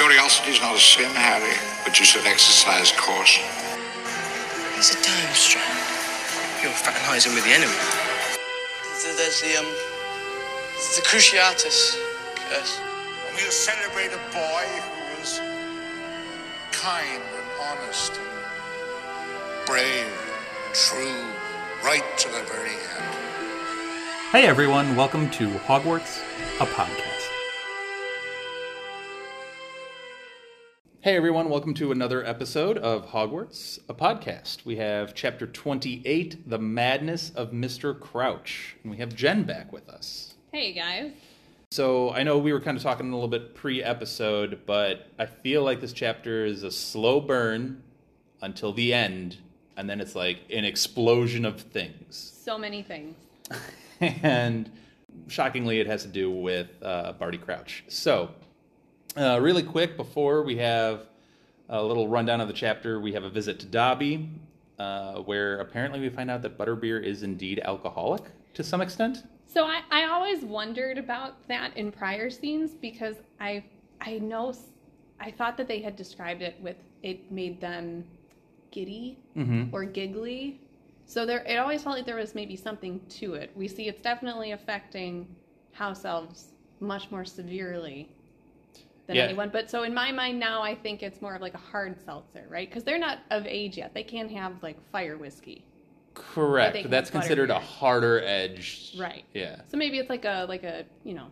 Curiosity's not a sin, Harry, but you should exercise caution. There's a time strand. You're fraternizing with the enemy. There's the, um, the Cruciatus curse. And we'll celebrate a boy who was kind and honest and brave and true, right to the very end. Hey everyone, welcome to Hogwarts, a podcast. Hey everyone, welcome to another episode of Hogwarts, a podcast. We have chapter 28, The Madness of Mr. Crouch. And we have Jenn back with us. Hey guys. So I know we were kind of talking a little bit pre episode, but I feel like this chapter is a slow burn until the end, and then it's like an explosion of things. So many things. and shockingly, it has to do with uh, Barty Crouch. So, uh, really quick, before we have a little rundown of the chapter, we have a visit to Dobby, uh, where apparently we find out that Butterbeer is indeed alcoholic to some extent. So I, I always wondered about that in prior scenes because I I know I thought that they had described it with it made them giddy Mm-hmm. or giggly. So there it always felt like there was maybe something to it. We see it's definitely affecting house elves much more severely than Yeah. anyone. But so in my mind now I think it's more of like a hard seltzer, right? Because they're not of age yet. They can't have like fire whiskey. Correct. That's considered a harder edge. Right. Yeah. So maybe it's like a like a you know,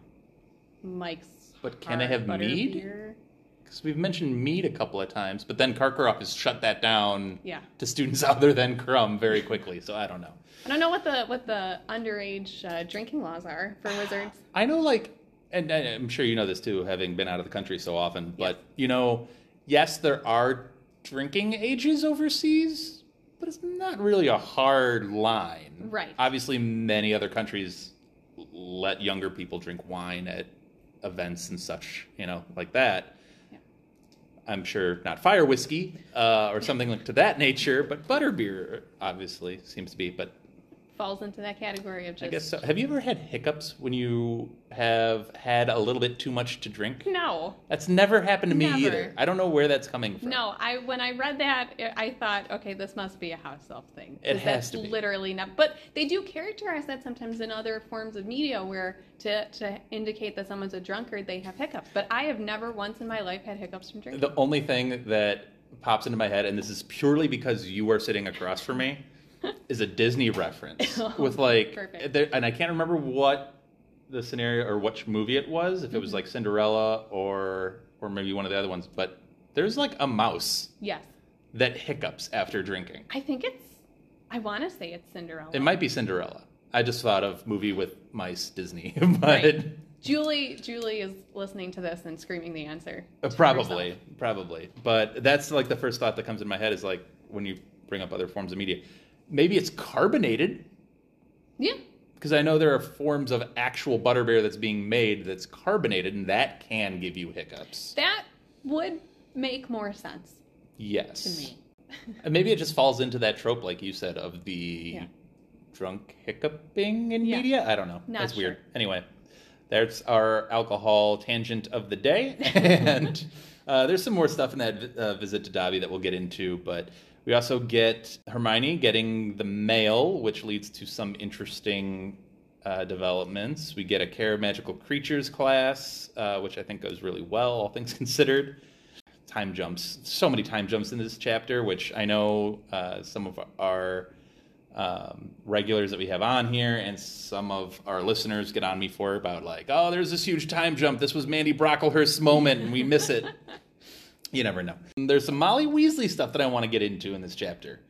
Mike's. But can they have mead? Because we've mentioned mead a couple of times, but then Karkaroff has shut that down Yeah. to students other than Krum very quickly. So I don't know. I don't know what the what the underage uh, drinking laws are for wizards. I know, like, and, I'm sure you know this too, having been out of the country so often. But you know, yes, there are drinking ages overseas, but it's not really a hard line. Right. Obviously, many other countries let younger people drink wine at events and such. You know, like that. Yeah. I'm sure not fire whiskey uh, or something like to that nature, but butterbeer obviously seems to be. But Falls into that category of just I guess so. Have you ever had hiccups when you have had a little bit too much to drink? no, That's never happened to me Never. either. I don't know where that's coming from. no. I when I read that, I- thought, okay, this must be a house elf thing. It has that's to be. literally not. But they do characterize that sometimes in other forms of media, where to to indicate that someone's a drunkard, they have hiccups. But I have never once in my life had hiccups from drinking. The only thing that pops into my head, and this is purely because you are sitting across from me, is a Disney reference with like, Perfect. there, and I can't remember what the scenario or which movie it was. If it Mm-hmm. was like Cinderella or or maybe one of the other ones, but there's like a mouse yes, that hiccups after drinking. I think it's. I want to say it's Cinderella. It might be Cinderella. I just thought of movie with mice Disney, but Right. Julie, Julie is listening to this and screaming the answer. uh, probably, herself. probably. But that's like the first thought that comes in my head is like when you bring up other forms of media. Maybe it's carbonated Yeah, because I know there are forms of actual butterbeer that's being made that's carbonated, and that can give you hiccups. that would make more sense Yes. to me. And maybe it just falls into that trope, like you said, of the Yeah. drunk hiccuping in Yeah. media. I don't know. Not That's weird. Anyway, that's our alcohol tangent of the day, and uh, there's some more stuff in that uh, visit to Dobby that we'll get into, but. We also get Hermione getting the mail, which leads to some interesting uh, developments. We get a Care of Magical Creatures class, uh, which I think goes really well, all things considered time jumps. So many time jumps in this chapter, which I know uh, some of our um, regulars that we have on here and some of our listeners get on me for about like, oh, there's this huge time jump. This was Mandy Brocklehurst's moment, and we miss it. you never know. There's some Molly Weasley stuff that I want to get into in this chapter.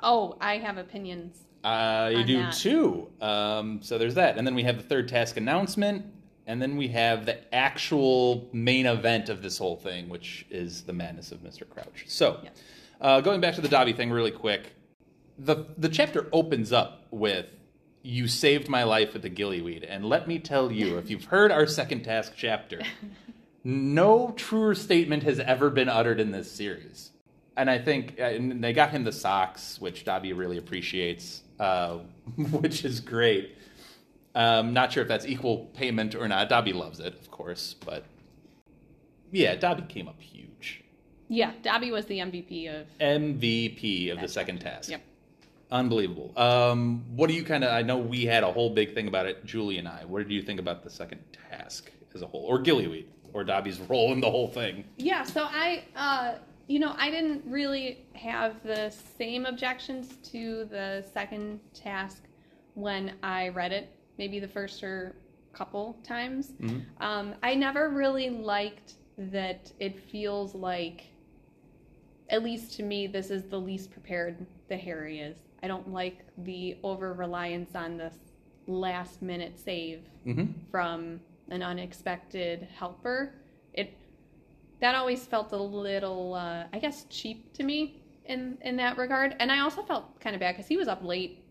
Oh, I have opinions. Uh, you do that. too. Um, so there's that, and then we have the third task announcement, and then we have the actual main event of this whole thing, which is the madness of Mr. Crouch. So, uh, going back to the Dobby thing really quick, the the chapter opens up with "You saved my life with the gillyweed," and let me tell you, if you've heard our second task chapter, no truer statement has ever been uttered in this series. And I think and they got him the socks, which Dobby really appreciates, uh, which is great. Um, not sure if that's equal payment or not. Dobby loves it, of course, but Yeah, Dobby came up huge. Yeah, Dobby was the MVP of. MVP of the second task. Yep. Unbelievable. Um, what do you kind of? I know we had a whole big thing about it, Julie and I. What did you think about the second task as a whole, or Gillyweed, or Dobby's role in the whole thing? Yeah, so I, uh, you know, I didn't really have the same objections to the second task when I read it, maybe the first or couple times. Um, I never really liked that it feels like, at least to me, this is the least prepared the Harry is. I don't like the over reliance on this last minute save Mm-hmm. from an unexpected helper. It that always felt a little, uh, I guess, cheap to me in in that regard. And I also felt kind of bad because he was up late,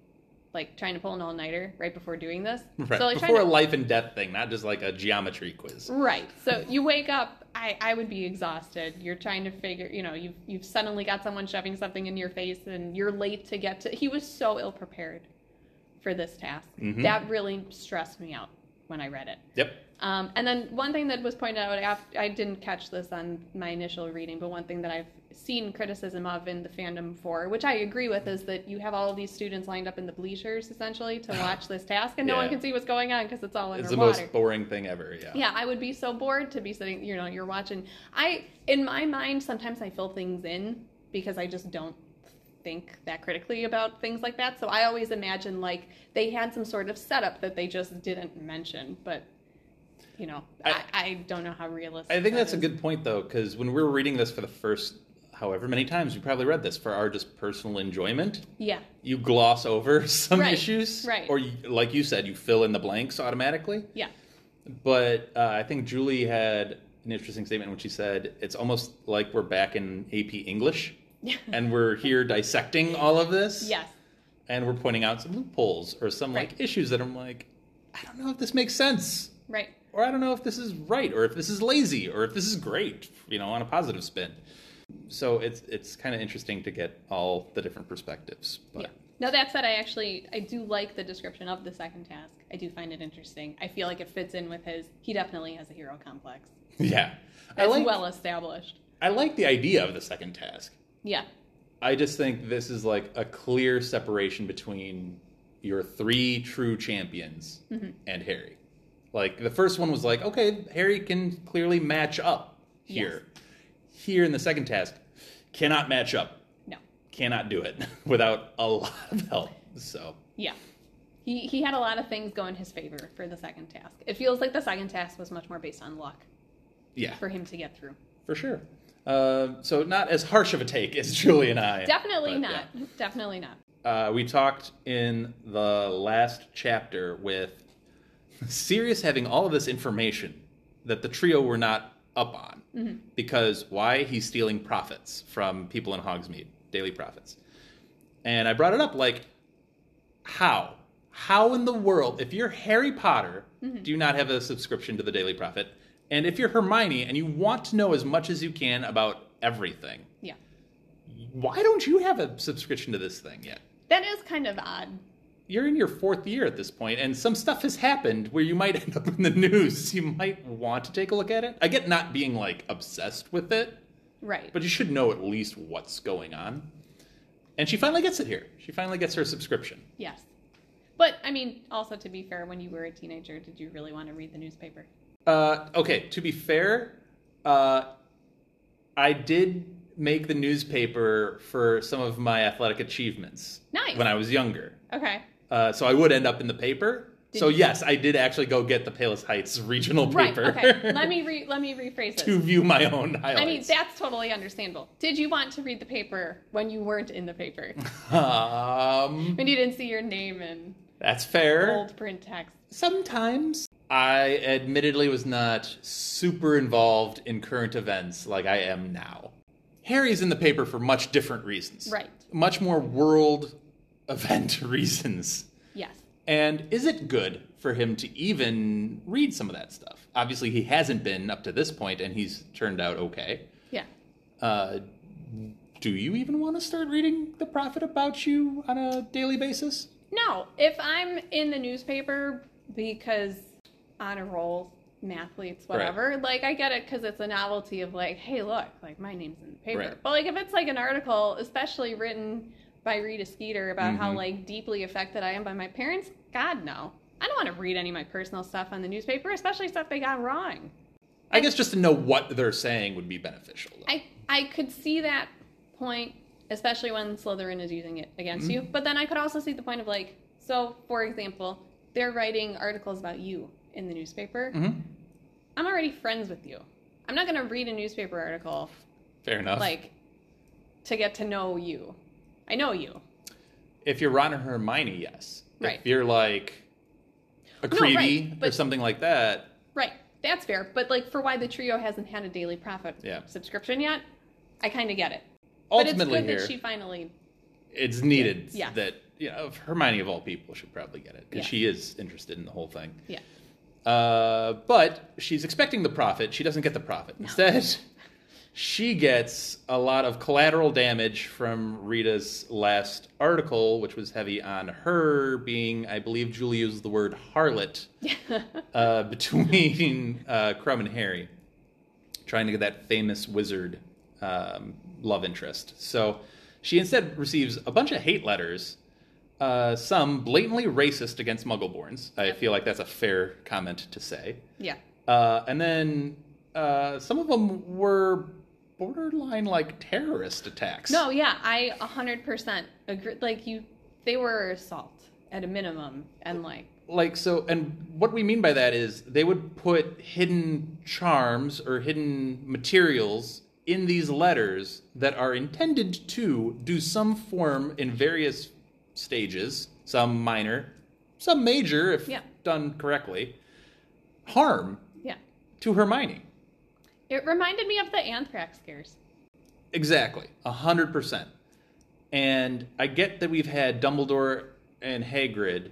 like trying to pull an all nighter right before doing this. Right. So like Before to, a life and death thing, not just like a geometry quiz. Right. So you wake up. I, I would be exhausted. You're trying to figure. You know, you've you've suddenly got someone shoving something in your face, and you're late to get to. He was so ill prepared for this task. Mhm. That really stressed me out when I read it. Yep. Um, and then one thing that was pointed out, after, I didn't catch this on my initial reading, but one thing that I've seen criticism of in the fandom for, which I agree with, is that you have all of these students lined up in the bleachers essentially to watch this task, and no one can see what's going on because it's all It's the most boring thing ever. Yeah. Yeah, I would be so bored to be sitting, you know, you're watching. I, in my mind, sometimes I fill things in because I just don't think that critically about things like that. So I always imagine like they had some sort of setup that they just didn't mention, but you know, I, I- I, don't know how realistic. I think that that's a good point though, because when we were reading this for the first however many times, we probably read this for our just personal enjoyment. Yeah, You gloss over some Right, issues, right. Or you, like you said, you fill in the blanks automatically. yeah, But uh, I think Julie had an interesting statement when she said it's almost like we're back in AP English, and we're here dissecting all of this. yes, and we're pointing out some loopholes or some like issues that I'm like, I don't know if this makes sense, right. Or I don't know if this is right, or if this is lazy, or if this is great, you know, on a positive spin. So it's it's kind of interesting to get all the different perspectives. But Yeah. Now that said, I actually I do like the description of the second task. I do find it interesting. I feel like it fits in with his. He definitely has a hero complex. yeah, I It's like well established. I like the idea of the second task. Yeah. I just think this is like a clear separation between your three true champions Mm-hmm. and Harry. Like the first one was like, okay, Harry can clearly match up here. Here in the second task, cannot match up, No. cannot do it without a lot of help. So Yeah. He he had a lot of things go in his favor for the second task. It feels like the second task was much more based on luck yeah, for him to get through. for sure. Uh, so not as harsh of a take as Julie and I. Definitely but, not. yeah. Definitely not. uh, we talked in the last chapter with Sirius having all of this information that the trio were not up on. Because why? He's stealing Prophets from people in Hogsmeade, Daily Prophets. And I brought it up like, how? How in the world, if you're Harry Potter, do you not have a subscription to the Daily Prophet? And if you're Hermione and you want to know as much as you can about everything, Yeah. why don't you have a subscription to this thing yet? That is kind of odd. You're in your fourth year at this point, and some stuff has happened where you might end up in the news. You might want to take a look at it. I get not being like obsessed with it, Right. but you should know at least what's going on. And she finally gets it here. She finally gets her subscription. yes. But I mean, also to be fair, when you were a teenager, did you really want to read the newspaper? Uh, okay, to be fair, uh, I did make the newspaper for some of my athletic achievements Nice. when I was younger. Okay. Uh, so I would end up in the paper. Did so you? yes, I did actually go get the Palos Heights regional Right. paper. Okay. let me re- let me rephrase this. to view my own highlights. I mean, that's totally understandable. Did you want to read the paper when you weren't in the paper? um, when you didn't see your name in that's fair. bold print text? Sometimes I admittedly was not super involved in current events like I am now. Harry's in the paper for much different reasons. Right. Much more world event reasons. Yes. And is it good for him to even read some of that stuff? Obviously, he hasn't been up to this point, and he's turned out okay. Yeah. Uh, do you even want to start reading the prophet about you on a daily basis? No, if I'm in the newspaper because on a roll, mathletes, whatever. Like, I get it because it's a novelty of like, hey, look, like my name's in the paper. Right. But like, if it's like an article, especially written by Rita Skeeter about how Mhm. like deeply affected I am by my parents, God no, I don't want to read any of my personal stuff on the newspaper, especially stuff they got wrong. I guess just to know what they're saying would be beneficial. though. I I could see that point, especially when Slytherin is using it against you. But then I could also see the point of like, so for example, they're writing articles about you in the newspaper. Mhm. I'm already friends with you. I'm not going to read a newspaper article Fair enough. like to get to know you. I know you. if you're Ron or Hermione, yes. Right. If you're like a No, Creevey right, or something like that, Right. That's fair. But like for why the trio hasn't had a Daily Prophet Yeah. subscription yet, I kind of get it. But it's ultimately good here, that she finally. it's needed Yeah. that you know Hermione of all people should probably get it because Yeah. she is interested in the whole thing. Yeah. Uh, but she's expecting the Prophet. She doesn't get the Prophet. Instead, she gets a lot of collateral damage from Rita's last article, which was heavy on her being, I believe Julie used the word harlot uh, between uh, Krum and Harry, trying to get that famous wizard um, love interest. So she instead receives a bunch of hate letters, uh, some blatantly racist against Muggleborns. I feel like that's a fair comment to say. Yeah. Uh, and then uh, some of them were borderline like terrorist attacks. No, yeah, I 100% agree. Like, you, they were assault at a minimum. And, like, like so and what we mean by that is they would put hidden charms or hidden materials in these letters that are intended to do some form in various stages some minor some major if Yeah. done correctly harm yeah. to hermione It reminded me of the anthrax scares. Exactly, a hundred percent. And I get that we've had Dumbledore and Hagrid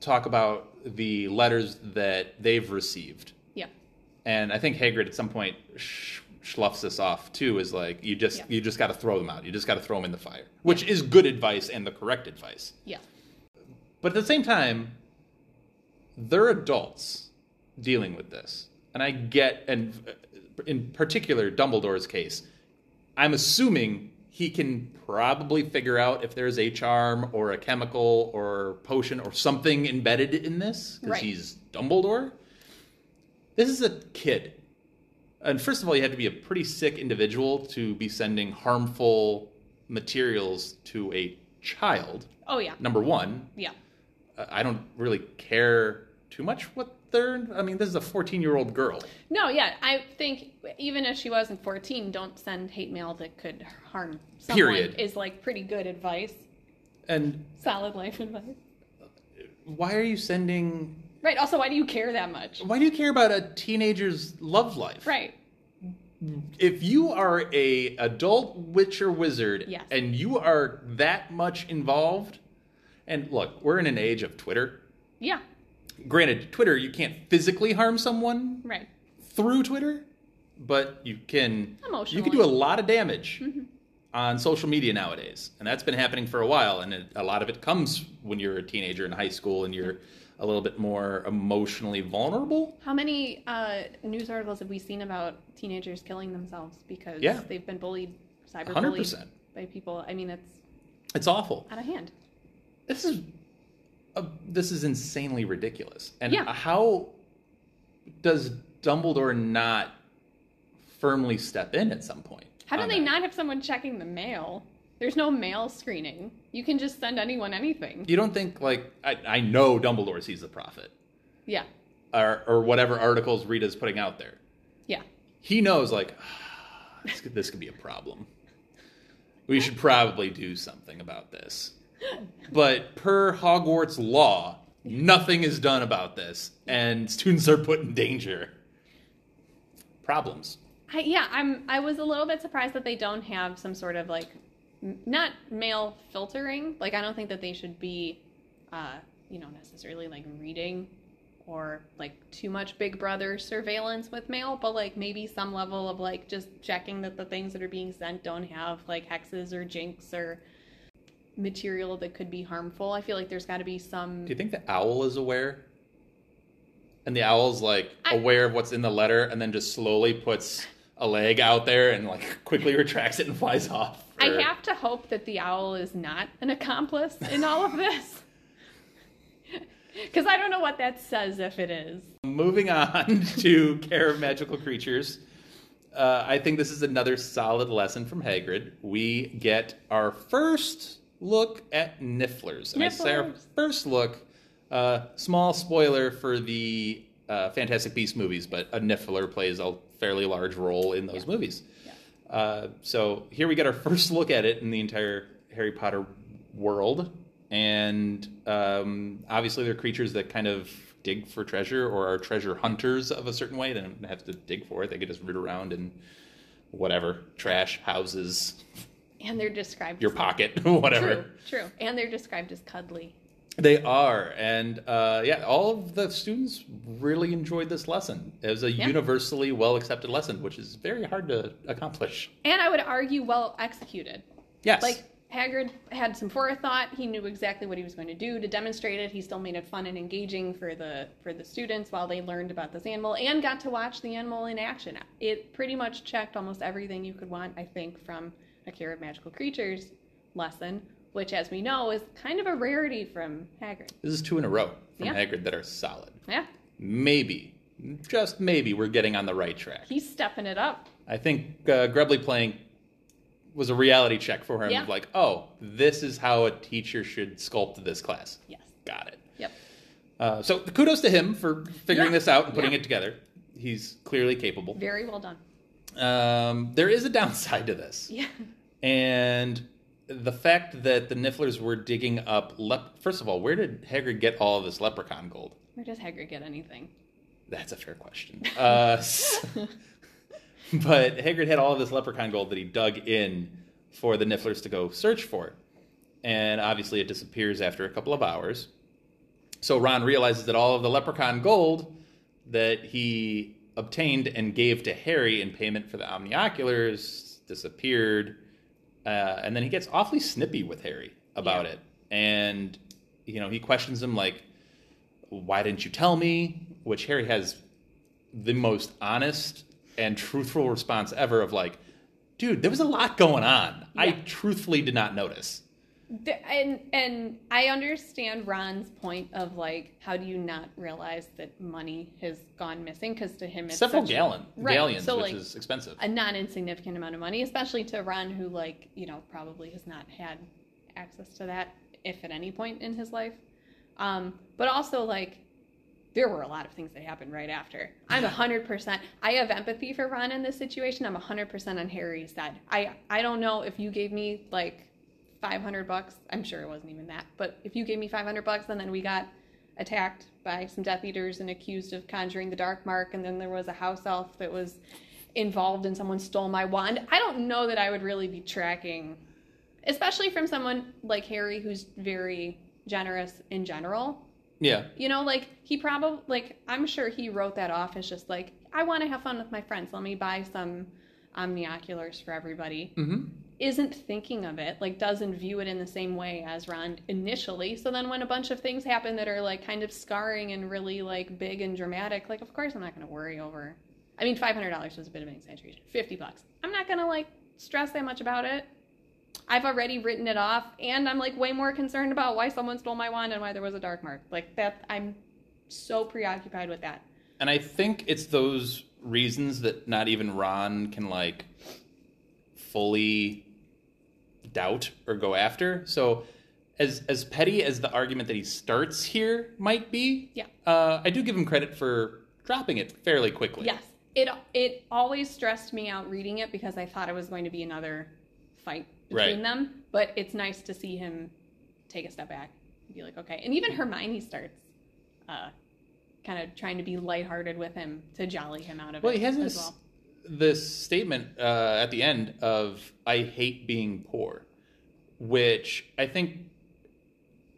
talk about the letters that they've received, Yeah. and I think Hagrid at some point sh- schluffs this off too. Is like you just Yeah. you just got to throw them out. You just got to throw them in the fire, which is good advice and the correct advice. Yeah. But at the same time, they're adults dealing with this. And I get, and in particular, Dumbledore's case, I'm assuming he can probably figure out if there's a charm or a chemical or potion or something embedded in this because Right. he's Dumbledore. This is a kid. And first of all, you have to be a pretty sick individual to be sending harmful materials to a child. Oh, yeah. Number one, Yeah. uh, I don't really care too much what they're. I mean, this is a 14 year old girl. No, yeah. I think even if she wasn't 14, don't send hate mail that could harm someone Period. is like pretty good advice. And Solid life advice. why are you sending. Right. Also, why do you care that much? Why do you care about a teenager's love life? Right. If you are a adult witch or wizard Yes. and you are that much involved, and look, we're in an age of Twitter. Yeah. Granted, Twitter, you can't physically harm someone Right. through Twitter, but you can Emotionally. you can do a lot of damage on social media nowadays, and that's been happening for a while. And it, a lot of it comes when you're a teenager in high school and you're a little bit more emotionally vulnerable. How many uh, news articles have we seen about teenagers killing themselves because Yeah. they've been bullied, cyber 100%. bullied by people? I mean, it's It's awful. out of hand. This is a, this is insanely ridiculous. And Yeah. how does Dumbledore not firmly step in at some point? How do they that? not have someone checking the mail? There's no mail screening. You can just send anyone anything. You don't think like I, I know Dumbledore sees the prophet. Yeah. or, or whatever articles Rita's putting out there. Yeah. He knows, like, this could, this could be a problem. We should probably do something about this. But per Hogwarts law, nothing is done about this, and students are put in danger. Problems. I, yeah, I'm. I was a little bit surprised that they don't have some sort of like, not mail filtering. Like, I don't think that they should be, uh, you know, necessarily like reading or like too much Big Brother surveillance with mail, but like maybe some level of like just checking that the things that are being sent don't have like hexes or jinx or material that could be harmful. I feel like there's got to be some. Do you think the owl is aware? and the owl's like I- aware of what's in the letter, and then just slowly puts a leg out there and like quickly retracts it and flies off. I have to hope that the owl is not an accomplice in all of this. Because I don't know what that says if it is. Moving on to care of magical creatures. Uh, I think this is another solid lesson from Hagrid. We get our first look at Nifflers. And I say our first look, uh, small spoiler for the uh, Fantastic Beasts movies, but a Niffler plays a fairly large role in those movies. Uh, so here we get our first look at it in the entire Harry Potter world. And um, obviously, they're creatures that kind of dig for treasure or are treasure hunters of a certain way. They don't have to dig for it, they can just root around in whatever trash, houses, And they're described your pocket, whatever. True, true. And they're described as cuddly. They are, and uh, yeah, all of the students really enjoyed this lesson. It was a Yeah. universally well accepted lesson, which is very hard to accomplish. And I would argue well executed. Yes, Like Hagrid had some forethought. He knew exactly what he was going to do to demonstrate it. He still made it fun and engaging for the for the students while they learned about this animal and got to watch the animal in action. It pretty much checked almost everything you could want, I think, from a care of magical creatures lesson, which, as we know, is kind of a rarity from Hagrid. this is two in a row from Yeah. Hagrid that are solid. Yeah, Maybe, just maybe, we're getting on the right track. he's stepping it up. I think uh, Grubbly-Plank was a reality check for him Yeah. of like, oh, this is how a teacher should sculpt this class. Yes. Got it. Yep. Uh, so kudos to him for figuring Yeah. this out and putting Yeah. it together. He's clearly capable. Very well done. Um, there is a downside to this, Yeah. And the fact that the Nifflers were digging up. Lep- First of all, where did Hagrid get all of this leprechaun gold? Where does Hagrid get anything? That's a fair question. Uh, but Hagrid had all of this leprechaun gold that he dug in for the Nifflers to go search for. it, And obviously, it disappears after a couple of hours. So Ron realizes that all of the leprechaun gold that he obtained and gave to Harry in payment for the omnioculars disappeared. Uh, and then he gets awfully snippy with Harry about Yeah. it. And, you know, he questions him, like, why didn't you tell me? Which Harry has the most honest and truthful response ever of like, dude, there was a lot going on. I truthfully did not notice. And and I understand Ron's point of like, how do you not realize that money has gone missing? Because to him, it's Several gallon Right, galleons, so, which like, is expensive. a non insignificant amount of money, especially to Ron, who like you know probably has not had access to that, if at any point in his life. Um, but also like. There were a lot of things that happened right after. I'm hundred percent. I have empathy for Ron in this situation. I'm hundred percent on Harry's side. I I don't know if you gave me like 500 bucks. I'm sure it wasn't even that. But if you gave me 500 bucks and then we got attacked by some Death Eaters and accused of conjuring the Dark Mark, and then there was a house elf that was involved and someone stole my wand, I don't know that I would really be tracking, especially from someone like Harry who's very generous in general. yeah. You know, like he probably like I'm sure he wrote that off as just like I want to have fun with my friends. Let me buy some omnioculars for everybody hmm isn't thinking of it, like doesn't view it in the same way as Ron initially. So then when a bunch of things happen that are like kind of scarring and really like big and dramatic, like of course I'm not going to worry over. I mean, five hundred dollars was a bit of an exaggeration. Fifty bucks. I'm not going to like stress that much about it. I've already written it off, and I'm like way more concerned about why someone stole my wand and why there was a dark mark. Like that, I'm so preoccupied with that. And I think it's those reasons that not even Ron can like fully doubt or go after. So as as petty as the argument that he starts here might be, Yeah. uh, I do give him credit for dropping it fairly quickly. Yes, it it always stressed me out reading it because I thought it was going to be another fight between Right. them. But it's nice to see him take a step back and be like, okay. And even Hermione starts uh, kind of trying to be lighthearted with him to jolly him out of Well, it Well, he has as this well. this statement uh, at the end of "I hate being poor," which I think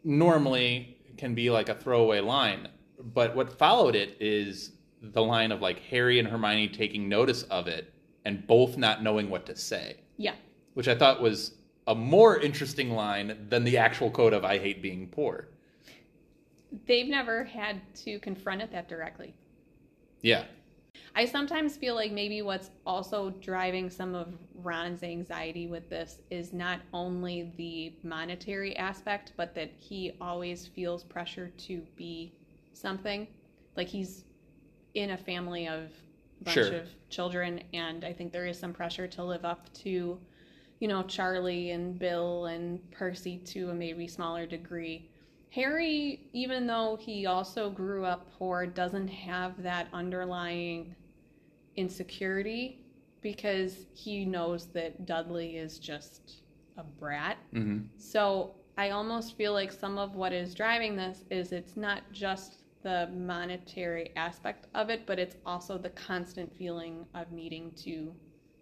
normally can be like a throwaway line, but what followed it is the line of like Harry and Hermione taking notice of it and both not knowing what to say, Yeah, which I thought was a more interesting line than the actual quote of "I hate being poor." they've never had to confront it that directly. Yeah. I sometimes feel like maybe what's also driving some of Ron's anxiety with this is not only the monetary aspect, but that he always feels pressure to be something. Like he's in a family of a bunch Sure. of children, and I think there is some pressure to live up to, you know, Charlie and Bill and Percy to a maybe smaller degree. Harry, even though he also grew up poor, doesn't have that underlying insecurity because he knows that Dudley is just a brat. hmm So I almost feel like some of what is driving this is it's not just the monetary aspect of it, but it's also the constant feeling of needing to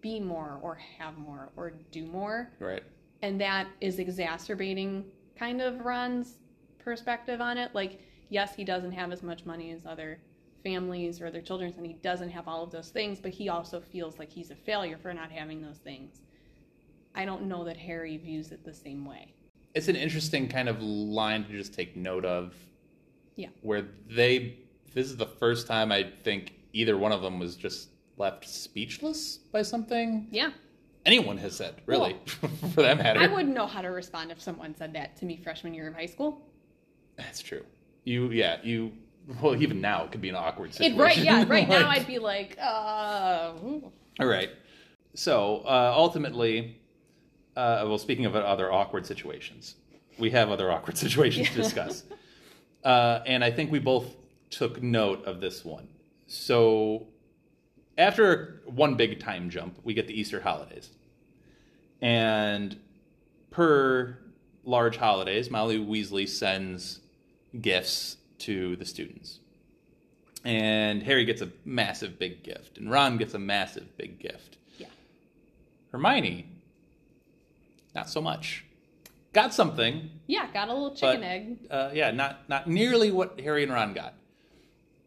be more or have more or do more. Right. And that is exacerbating kind of Ron's perspective on it. Like, yes, he doesn't have as much money as other families or their children, and he doesn't have all of those things, but he also feels like he's a failure for not having those things. I don't know that Harry views it the same way. It's an interesting kind of line to just take note of. Yeah. Where they, this is the first time I think either one of them was just left speechless by something Yeah. anyone has said, really, for that matter. I wouldn't know how to respond if someone said that to me freshman year of high school. That's true. You, yeah, you. Well, even now it could be an awkward It, situation. right, yeah, right now I'd be like, uh, ooh. All right. So uh, ultimately, uh, well, speaking of other awkward situations, we have other awkward situations to discuss. Uh, and I think we both took note of this one. So after one big time jump, we get the Easter holidays. And per large holidays, Molly Weasley sends gifts to the students. And Harry gets a massive big gift, and Ron gets a massive big gift. Yeah. Hermione, not so much. Got something, yeah, got a little chicken but, egg. Uh, yeah, not not nearly what Harry and Ron got.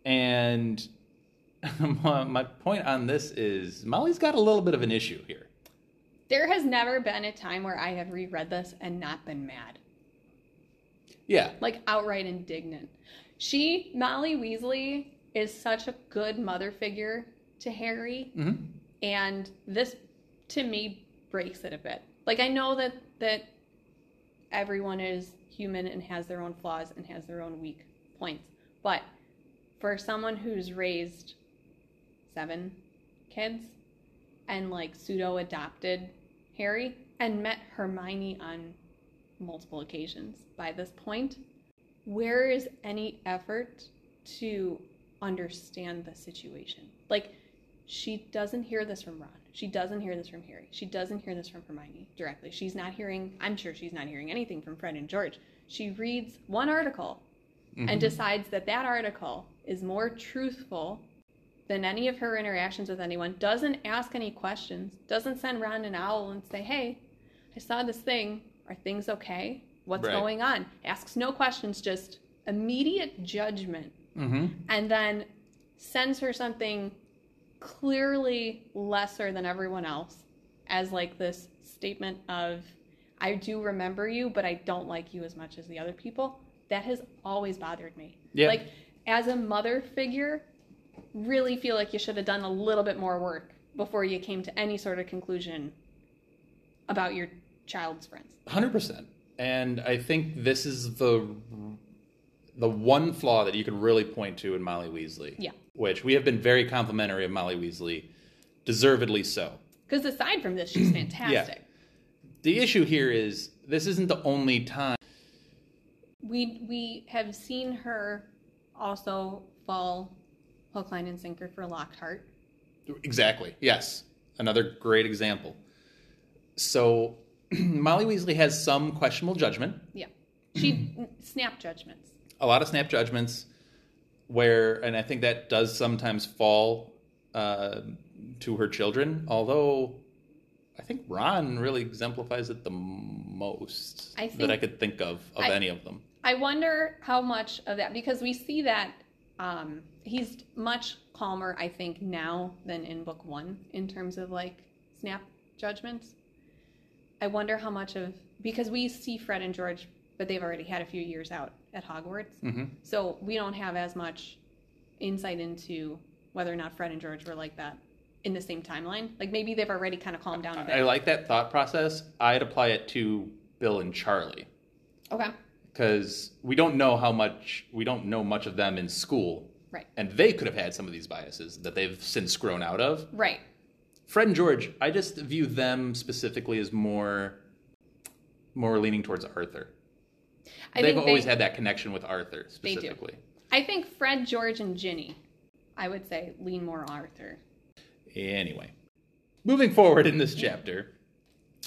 And my my point on this is Molly's got a little bit of an issue here. There has never been a time where I have reread this and not been mad. Yeah, like outright indignant. She, Molly Weasley, is such a good mother figure to Harry, Mhm. and this, to me, breaks it a bit. Like I know that that everyone is human and has their own flaws and has their own weak points, but for someone who's raised seven kids and like pseudo adopted Harry and met Hermione on multiple occasions by this point, where is any effort to understand the situation? Like, she doesn't hear this from Ron. She doesn't hear this from Harry. She doesn't hear this from Hermione directly. She's not hearing, I'm sure she's not hearing anything from Fred and George. She reads one article and mm-hmm. decides that that article is more truthful than any of her interactions with anyone, doesn't ask any questions, doesn't send Ron an owl and say, hey, I saw this thing. Are things okay? What's Right. going on? Asks no questions, just immediate judgment. Mm-hmm. And then sends her something clearly lesser than everyone else as like this statement of, I do remember you, but I don't like you as much as the other people. That has always bothered me. Yeah. Like, as a mother figure, really feel like you should have done a little bit more work before you came to any sort of conclusion about your child's friends. Hundred percent. And I think this is the the one flaw that you can really point to in Molly Weasley. Yeah. Which we have been very complimentary of Molly Weasley, deservedly so. Because aside from this, she's fantastic. yeah. The issue here is this isn't the only time. We we have seen her also fall hook, line, and sinker for Lockhart. Exactly. Yes. Another great example. So Molly Weasley has some questionable judgment, Yeah, she snap judgments. a lot of snap judgments, where, and I think that does sometimes fall uh, to her children. Although I think Ron really exemplifies it the most I that I could think of of I- any of them. I wonder how much of that because we see that um, he's much calmer, I think, now than in book one in terms of like snap judgments. I wonder how much of because we see Fred and George, but they've already had a few years out at Hogwarts, hmm so we don't have as much insight into whether or not Fred and George were like that in the same timeline. Like maybe they've already kind of calmed down a bit. I like that thought process. I'd apply it to Bill and Charlie okay. because we don't know how much we don't know much of them in school, Right. and they could have had some of these biases that they've since grown out of. Right. Fred and George, I just view them specifically as more more leaning towards Arthur. I They've always they, had that connection with Arthur specifically. I think Fred, George, and Ginny, I would say lean more Arthur. Anyway, moving forward in this chapter,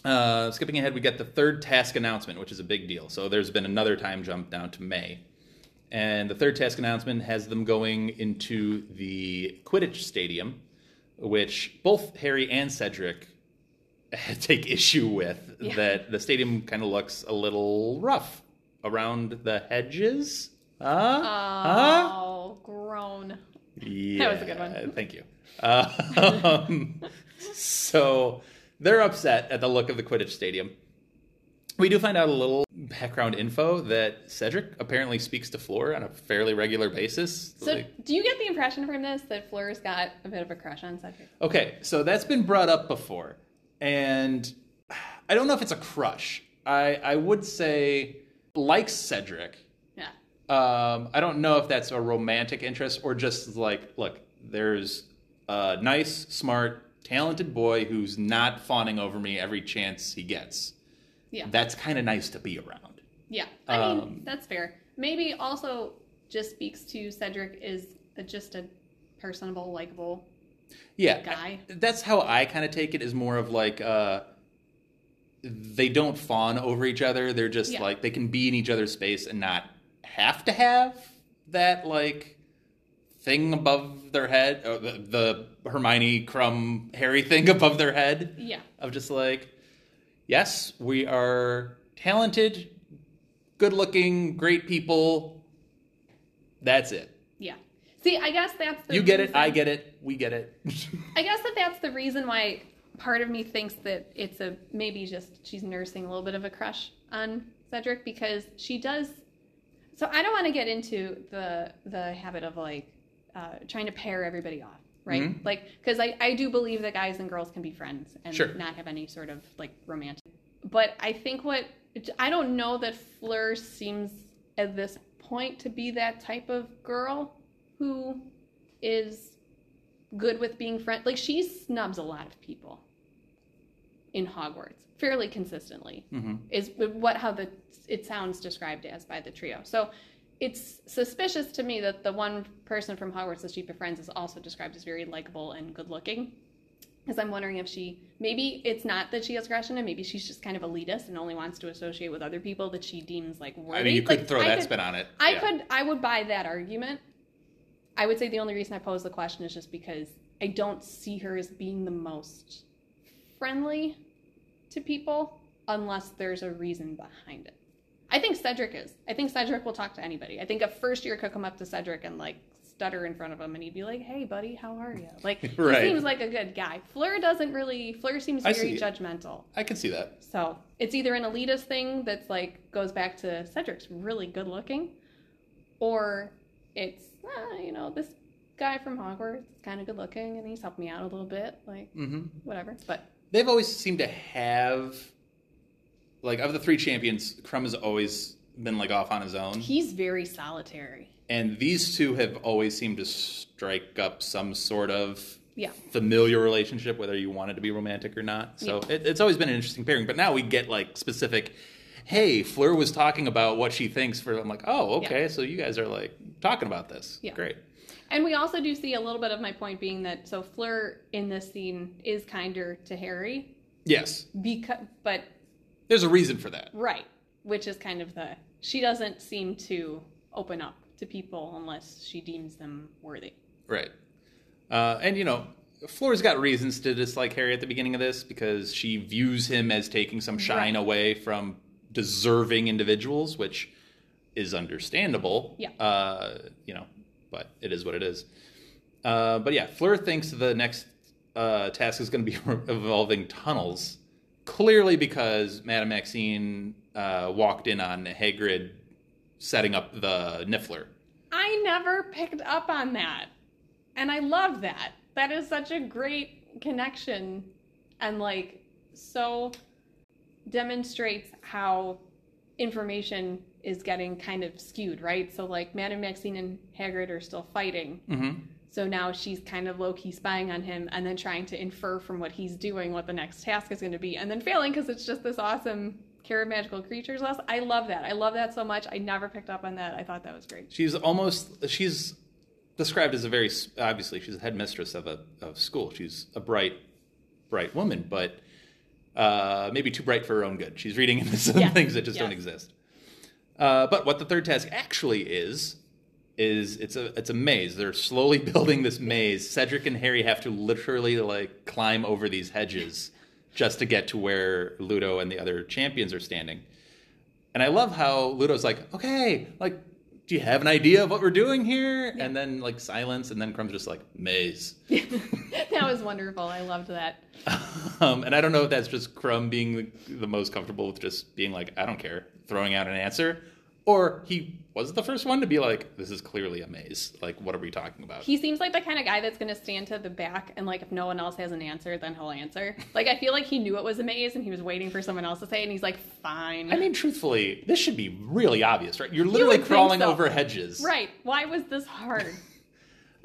uh, skipping ahead, we get the third task announcement, which is a big deal. So there's been another time jump down to May. And the third task announcement has them going into the Quidditch Stadium, which both Harry and Cedric take issue with. Yeah. That the stadium kind of looks a little rough around the hedges. Huh? Huh? Oh, groan. Yeah, was a good one. Thank you. Um, so they're upset at the look of the Quidditch Stadium. We do find out a little background info that Cedric apparently speaks to Fleur on a fairly regular basis. So, Like- do you get the impression from this that Fleur's got a bit of a crush on Cedric? okay, so that's been brought up before, and I don't know if it's a crush. I I would say likes Cedric. Yeah. Um, I don't know if that's a romantic interest or just like, look, there's a nice, smart, talented boy who's not fawning over me every chance he gets. Yeah. That's kind of nice to be around. Yeah. I mean, Um, that's fair. Maybe also just speaks to Cedric is a, just a personable, likable. Yeah, Guy. That's how I kind of take it. Is more of like uh, they don't fawn over each other. They're just Yeah. like they can be in each other's space and not have to have that like thing above their head, or the, the Hermione Krum Harry thing above their head. Yeah. of just like, yes, we are talented, good looking, great people. That's it. Yeah. See, I guess that's the You get it, I get it, we get it. I guess that that's the reason why part of me thinks that it's a maybe just she's nursing a little bit of a crush on Cedric because she does. So I don't want to get into the the habit of like uh, trying to pair everybody off, right? Mhm. Like because I I do believe that guys and girls can be friends and Sure. not have any sort of like romantic. But I think what I don't know that Fleur seems at this point to be that type of girl who is good with being friend. Like she snubs a lot of people in Hogwarts fairly consistently. Mhm. Is what how the it sounds described as by the trio. So it's suspicious to me that the one person from Hogwarts that she befriends is also described as very likable and good looking. Because I'm wondering if she maybe it's not that she has crush on him, maybe she's just kind of elitist and only wants to associate with other people that she deems like worthy. I mean, you could Like, throw I that could- spin on it. I Yeah. could I would buy that argument. I would say the only reason I pose the question is just because I don't see her as being the most friendly to people unless there's a reason behind it. I think Cedric is. I think Cedric will talk to anybody. I think a first year could come up to Cedric and like stutter in front of him and he'd be like, "Hey buddy, how are you?" Like Right. he seems like a good guy. Fleur doesn't really Fleur seems I very see judgmental. I can see that. So it's either an elitist thing that's like goes back to Cedric's really good looking, or it's uh, you know this guy from Hogwarts is kind of good looking and he's helped me out a little bit, like hmm whatever. But They've always seemed to have, like, of the three champions, Krum has always been like off on his own, he's very solitary. and these two have always seemed to strike up some sort of Yeah. familiar relationship, whether you want it to be romantic or not. So Yeah. it, it's always been an interesting pairing. But now we get like specific. Hey, Fleur was talking about what she thinks for. I'm like, oh, okay. Yeah. So you guys are like talking about this. Yeah. Great. And we also do see a little bit of my point being that so Fleur in this scene is kinder to Harry Yes, because but there's a reason for that. right, which is kind of the she doesn't seem to open up to people unless she deems them worthy. Right. Uh, and, you know, Fleur's got reasons to dislike Harry at the beginning of this because she views him as taking some shine Right. away from deserving individuals, which is understandable. Yeah. Uh, you know, but it is what it is. Uh, but yeah, Fleur thinks the next uh, task is going to be involving tunnels, clearly because Madame Maxime uh, walked in on Hagrid setting up the Niffler. I never picked up on that. And I love that. That is such a great connection and like so demonstrates how information is getting kind of skewed, right? So like Madame Maxime and Hagrid are still fighting. Mm-hmm. So now she's kind of low key spying on him and then trying to infer from what he's doing what the next task is going to be and then failing because it's just this awesome care of magical creatures less. I love that. I love that so much. I never picked up on that. I thought that was great. She's almost she's described as a very obviously she's a headmistress of a of school. She's a bright bright woman, but uh, maybe too bright for her own good. She's reading into some Yeah. things that just don't exist. Uh, but what the third task actually is is it's a it's a maze. They're slowly building this maze. Cedric and Harry have to literally like climb over these hedges just to get to where Ludo and the other champions are standing. And I love how Ludo's like, okay, like, do you have an idea of what we're doing here? And then like silence, and then Krum's just like maze. that was wonderful. I loved that. Um, and I don't know if that's just Krum being the, the most comfortable with just being like, I don't care, throwing out an answer, or he was it the first one to be like, this is clearly a maze. Like, what are we talking about? He seems like the kind of guy that's going to stand to the back and like if no one else has an answer, then he'll answer. Like I feel like he knew it was a maze and he was waiting for someone else to say it and he's like, "Fine." I mean, truthfully, this should be really obvious, right? You're literally think crawling so. over hedges. right. Why was this hard?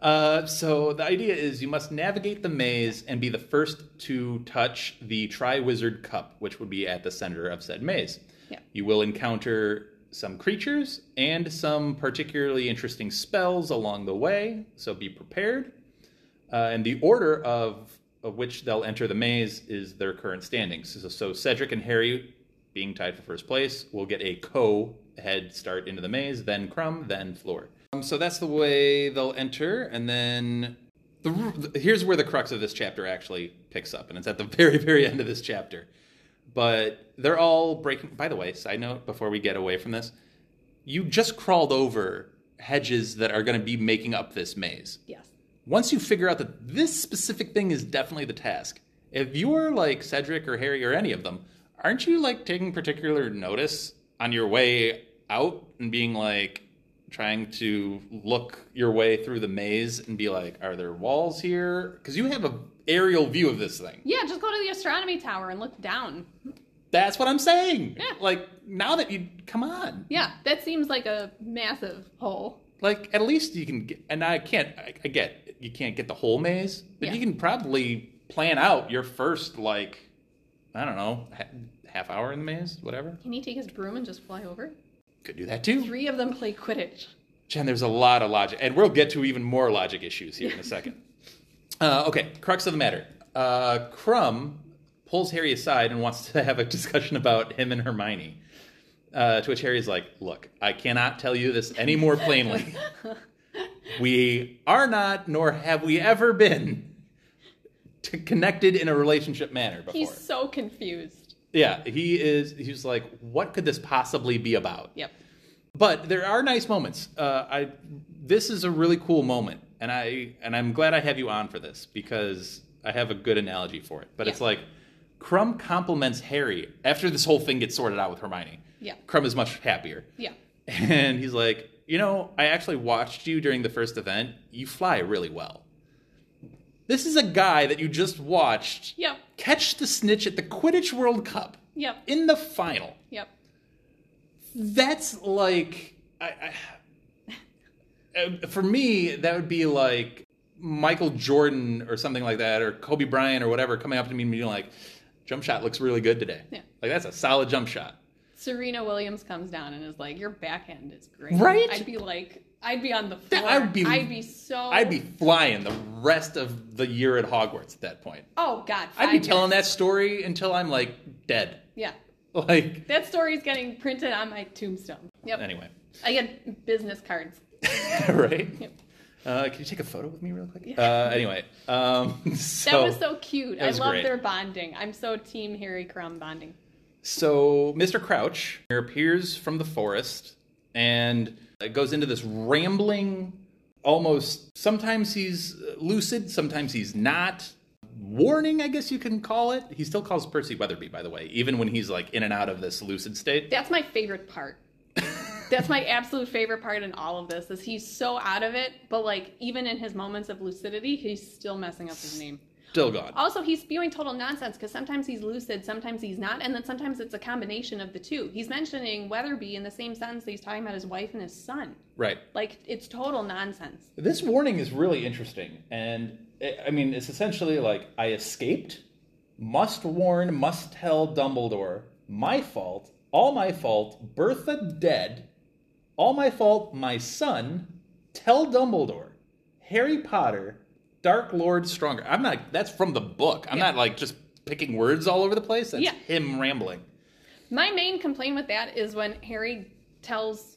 Uh, so the idea is you must navigate the maze and be the first to touch the Triwizard Cup, which would be at the center of said maze. Yeah. You will encounter some creatures and some particularly interesting spells along the way, so be prepared. Uh, and the order of, of which they'll enter the maze is their current standings. So, so Cedric and Harry, being tied for first place, will get a co head start into the maze, then Krum, then Fleur. Um, so that's the way they'll enter, and then the, here's where the crux of this chapter actually picks up, and it's at the very, very end of this chapter. But they're all breaking. By the way, side note before we get away from this, you just crawled over hedges that are going to be making up this maze yes. once you figure out that this specific thing is definitely the task, if you're like Cedric or Harry or any of them, aren't you like taking particular notice on your way out and being like trying to look your way through the maze and be like, are there walls here? Because you have a aerial view of this thing. Yeah, just go to the astronomy tower and look down. That's what I'm saying. Yeah. Like now that you come on, Yeah, that seems like a massive hole. like at least you can get and i can't i, I get you can't get the whole maze but Yeah. you can probably plan out your first like i don't know ha- half hour in the maze whatever Can he take his broom and just fly over? could do that too Three of them play Quidditch. Jenn there's a lot of logic and we'll get to even more logic issues here in a second uh, okay crux of the matter uh, krum pulls harry aside and wants to have a discussion about him and hermione uh, to which Harry's like, "Look, I cannot tell you this any more plainly. we are not, nor have we ever been, to connected in a relationship manner before." He's so confused. yeah, he is. He's like, "What could this possibly be about?" Yep. But there are nice moments. Uh, I this is a really cool moment, and I and I'm glad I have you on for this because I have a good analogy for it. But it's like Krum compliments Harry after this whole thing gets sorted out with Hermione. Yeah. Krum is much happier, Yeah. and he's like, you know, I actually watched you during the first event. You fly really well. This is a guy that you just watched Yep. catch the snitch at the Quidditch World Cup Yep. in the final Yep. that's like I, I, Uh, for me that would be like michael jordan or something like that or kobe bryant or whatever coming up to me and being like jump shot looks really good today Yeah. like that's a solid jump shot Serena Williams comes down and is like, "Your backhand is great." Right? I'd be like, I'd be on the floor. I would be- I'd be so. i'd be flying the rest of the year at hogwarts at that point Oh God. i'd be five telling that story until i'm like dead Yeah. like That story's getting printed on my tombstone. Yep. anyway I get business cards. right Yep. uh, can you take a photo with me real quick uh, anyway um, so, That was so cute. That I love great. their bonding. I'm so team Harry Krum bonding. So Mr. Crouch appears from the forest and it goes into this rambling, almost sometimes he's lucid, sometimes he's not. Warning, I guess you can call it. He still calls Percy Weatherby, by the way, even when he's like in and out of this lucid state. That's my favorite part. That's my absolute favorite part in all of this is he's so out of it, but like even in his moments of lucidity, he's still messing up his name. Still gone. Also, he's spewing total nonsense because sometimes he's lucid, sometimes he's not, and then sometimes it's a combination of the two. He's mentioning Weatherby in the same sentence that he's talking about his wife and his son. Right. Like it's total nonsense. This warning is really interesting, and eh, I mean, it's essentially like I escaped, must warn, must tell Dumbledore, my fault, all my fault, Bertha dead, all my fault, my son, tell Dumbledore, Harry Potter, Dark Lord stronger. I'm not. That's from the book. I'm Yeah. not like just picking words all over the place. That's Yeah. him rambling. My main complaint with that is when Harry tells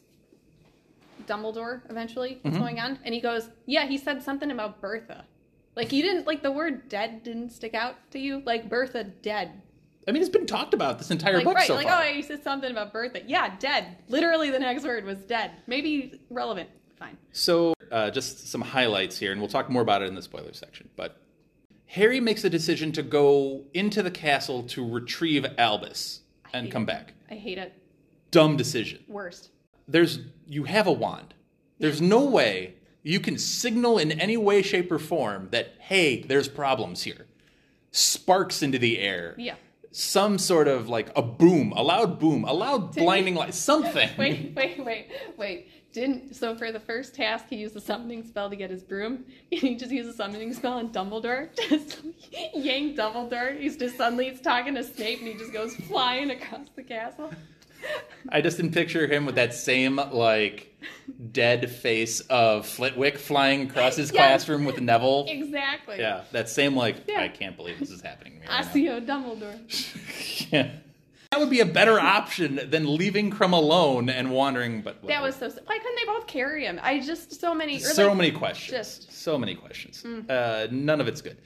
Dumbledore eventually what's mm-hmm. going on, and he goes, "Yeah, he said something about Bertha." Like you didn't like the word "dead" didn't stick out to you. Like Bertha dead. I mean, it's been talked about this entire Like book right, so like far. Like, oh, he said something about Bertha. Yeah, dead. Literally, the next word was dead. Maybe relevant. Fine. So, uh, just some highlights here, and we'll talk more about it in the spoiler section. But Harry makes a decision to go into the castle to retrieve Albus and come it. back. I hate it. Dumb decision. Worst. There's you have a wand. There's no way you can signal in any way, shape, or form that hey, there's problems here. Sparks into the air. Yeah. Some sort of like a boom, a loud boom, a loud blinding light, something. Wait, wait, wait, wait. Didn't so for the first task he used a summoning spell to get his broom. He just used a summoning spell on Dumbledore. Just yank Dumbledore. He's just suddenly he's talking to Snape and he just goes flying across the castle. I just didn't picture him with that same like dead face of Flitwick flying across his Yes. classroom with Neville. Exactly. Yeah, that same like Yeah. I can't believe this is happening. to me right Accio Dumbledore. yeah. That would be a better option than leaving Krum alone and wandering. But That was so. Why couldn't they both carry him? I just so many. so like, many questions. just- Mm. so many questions. Uh, none of it's good.